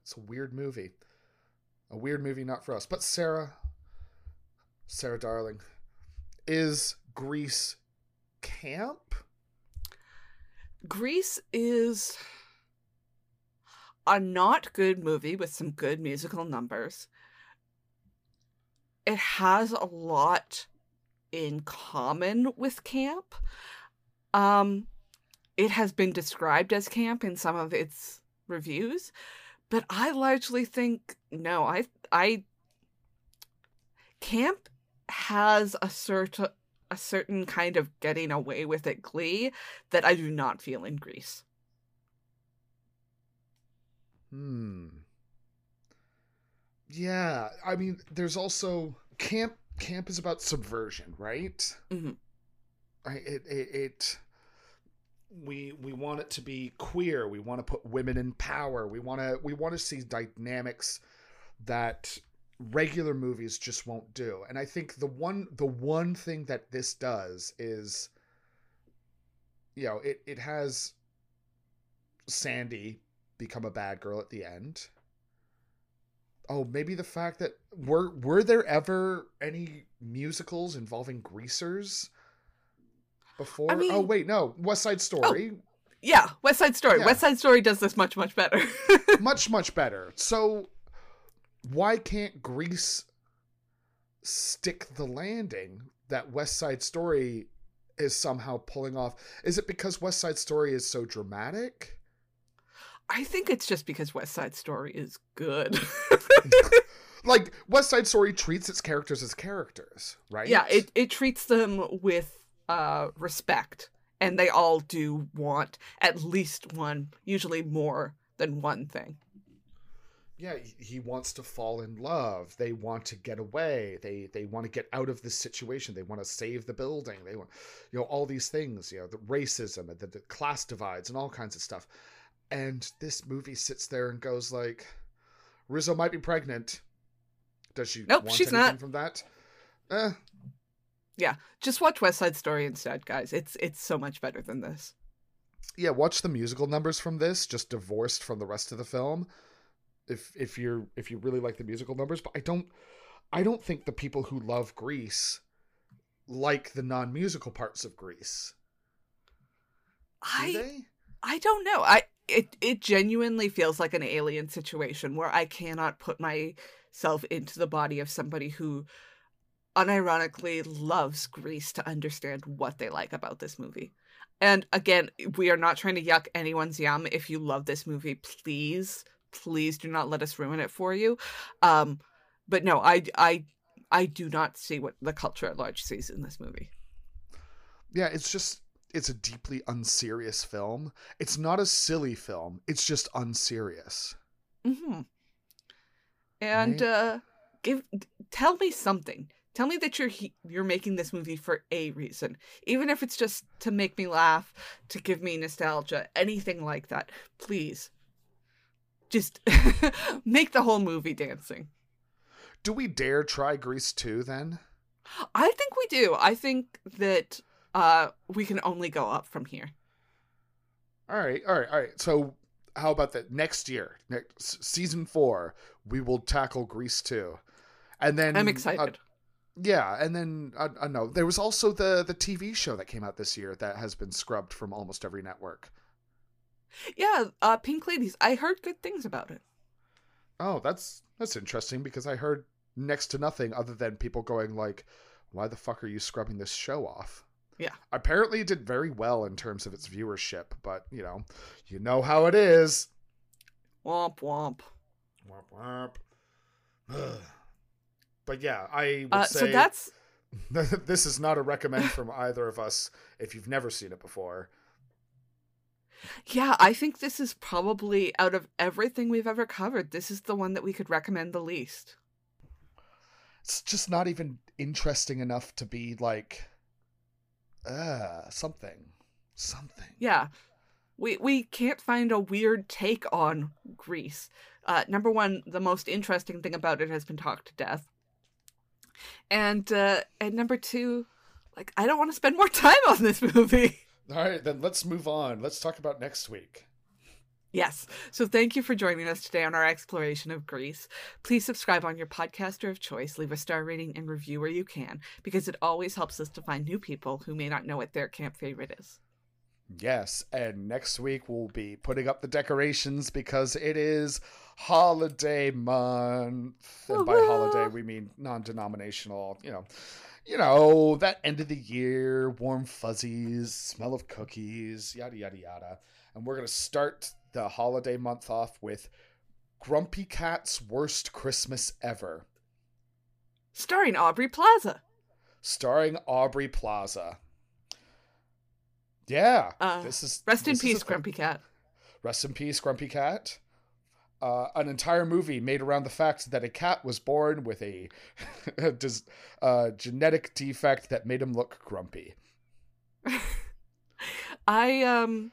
It's a weird movie. A weird movie, not for us. But Sarah, Sarah Darling, is Grease camp? Grease is a not good movie with some good musical numbers it has a lot in common with camp. Um, it has been described as camp in some of its reviews, but I largely think no. I I camp has a certain a certain kind of getting away with it glee that I do not feel in Grease. Hmm. Yeah, I mean, there's also camp. Camp is about subversion, right? Mm-hmm. Right. It, it, it. We we want it to be queer. We want to put women in power. We want to we want to see dynamics that regular movies just won't do. And I think the one the one thing that this does is you know, it it has Sandy become a bad girl at the end oh maybe the fact that were were there ever any musicals involving greasers before. I mean- oh wait, no, West Side oh, Story, Yeah, West Side Story. Yeah. West Side Story does this much much better. much much better. So why can't Grease stick the landing that West Side Story is somehow pulling off? Is it because West Side Story is so dramatic? I think it's just because West Side Story is good. Like West Side Story treats its characters as characters, right? yeah, it it treats them with uh respect and they all do want at least one, usually more than one thing. yeah he- he wants to fall in love they want to get away they they want to get out of this situation they want to save the building they want you know all these things you know the racism and the, the class divides and all kinds of stuff and this movie sits there and goes like rizzo might be pregnant does she Nope, want she's anything not. from that eh, Yeah, Just watch West Side Story instead, guys. It's it's so much better than this. yeah watch the musical numbers from this just divorced from the rest of the film if if you're if you really like the musical numbers but i don't i don't think the people who love grease like the non-musical parts of grease do I they I don't know. I it it genuinely feels like an alien situation where I cannot put myself into the body of somebody who unironically loves Grease to understand what they like about this movie. And again, we are not trying to yuck anyone's yum. If you love this movie, please, please do not let us ruin it for you. Um, but no, I I I do not see what the culture at large sees in this movie. yeah it's just it's a deeply unserious film it's not a silly film it's just unserious hmm And Right. uh give tell me something. Tell me that you're you're making this movie for a reason, even if it's just to make me laugh, to give me nostalgia, anything like that. Please, just make the whole movie dancing. do we dare try grease 2 then I think we do. I think that uh we can only go up from here. All right, all right, all right. So, how about that? Next year, next season four, we will tackle Grease two, and then I'm uh, excited. yeah, and then I, I know there was also the the TV show that came out this year that has been scrubbed from almost every network. yeah, uh Pink Ladies. I heard good things about it. Oh, that's that's interesting because I heard next to nothing other than people going like, "Why the fuck are you scrubbing this show off?" Yeah. Apparently, it did very well in terms of its viewership, but you know, you know how it is. Womp womp. Womp womp. but yeah, I would Uh, say so that's this is not a recommend from either of us if you've never seen it before. Yeah, I think this is probably out of everything we've ever covered, this is the one that we could recommend the least. It's just not even interesting enough to be like, uh, something, something. Yeah. We we can't find a weird take on Grease. Uh, number one, the most interesting thing about it has been talked to death. And uh, and number two, like I don't want to spend more time on this movie. All right, then let's move on. Let's talk about next week. Yes. So thank you for joining us today on our exploration of Grease. Please subscribe on your podcaster of choice, leave a star rating and review where you can, because it always helps us to find new people who may not know what their camp favorite is. Yes, and next week we'll be putting up the decorations because it is holiday month. And by holiday we mean non-denominational, you know. You know, that end of the year, warm fuzzies, smell of cookies, yada yada yada. And we're going to start the holiday month off with Grumpy Cat's Worst Christmas Ever, Starring Aubrey Plaza. starring Aubrey Plaza. Yeah, Uh, this is Rest in this is peace, Grumpy Cat. Rest in peace, Grumpy Cat. Uh, an entire movie made around the fact that a cat was born with a, a uh, genetic defect that made him look grumpy. I um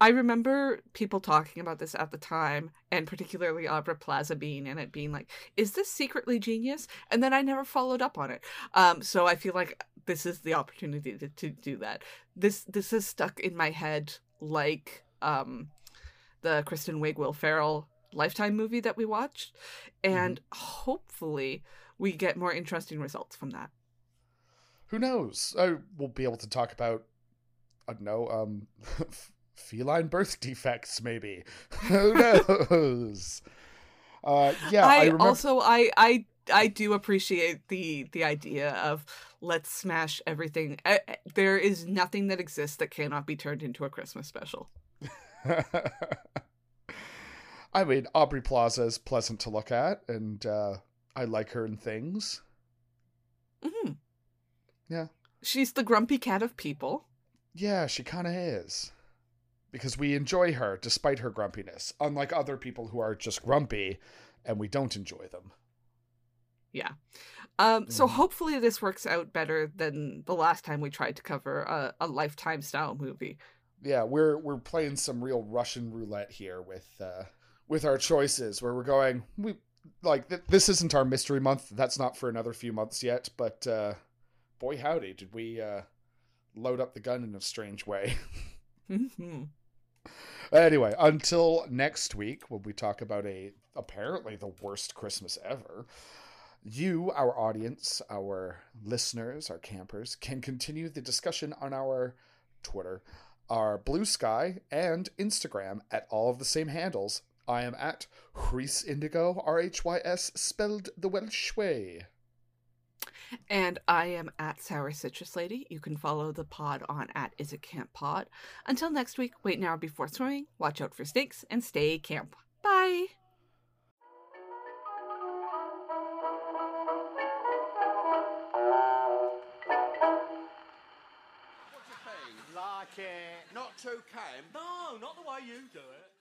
I remember people talking about this at the time, and particularly Aubrey Plaza being in it, being like, "Is this secretly genius?" And then I never followed up on it. Um, so I feel like this is the opportunity to, to do that. This this is stuck in my head like um the Kristen Wiig Will Ferrell Lifetime movie that we watched, and hopefully we get more interesting results from that. Who knows? I will be able to talk about I don't know, um, feline birth defects, maybe. Who knows? Uh, yeah, I, I remember. also I I I do appreciate the the idea of let's smash everything. Eh, eh, There is nothing that exists that cannot be turned into a Christmas special. I mean, Aubrey Plaza is pleasant to look at, and uh, I like her in things. hmm Yeah. She's the grumpy cat of people. Yeah, she kind of is. Because we enjoy her despite her grumpiness, unlike other people who are just grumpy and we don't enjoy them. Yeah. Um, so Mhm. hopefully this works out better than the last time we tried to cover a, a lifetime style movie. Yeah, we're we're playing some real Russian roulette here with uh, with our choices, where we're going. We like th- this isn't our mystery month. That's not for another few months yet. But uh, boy, howdy, did we uh, load up the gun in a strange way. Mhm. Anyway, until next week when we talk about a apparently the worst Christmas ever, you, our audience, our listeners, our campers, can continue the discussion on our Twitter, our Bluesky, and Instagram at all of the same handles. I am at Rhys Indigo, R H Y S, spelled the Welsh way. And I am at Sour Citrus Lady. You can follow the pod on at Is It Camp Pod. Until next week, wait an hour before swimming, watch out for snakes, and stay camp. Bye. Like it, not too camp. No, not the way you do it.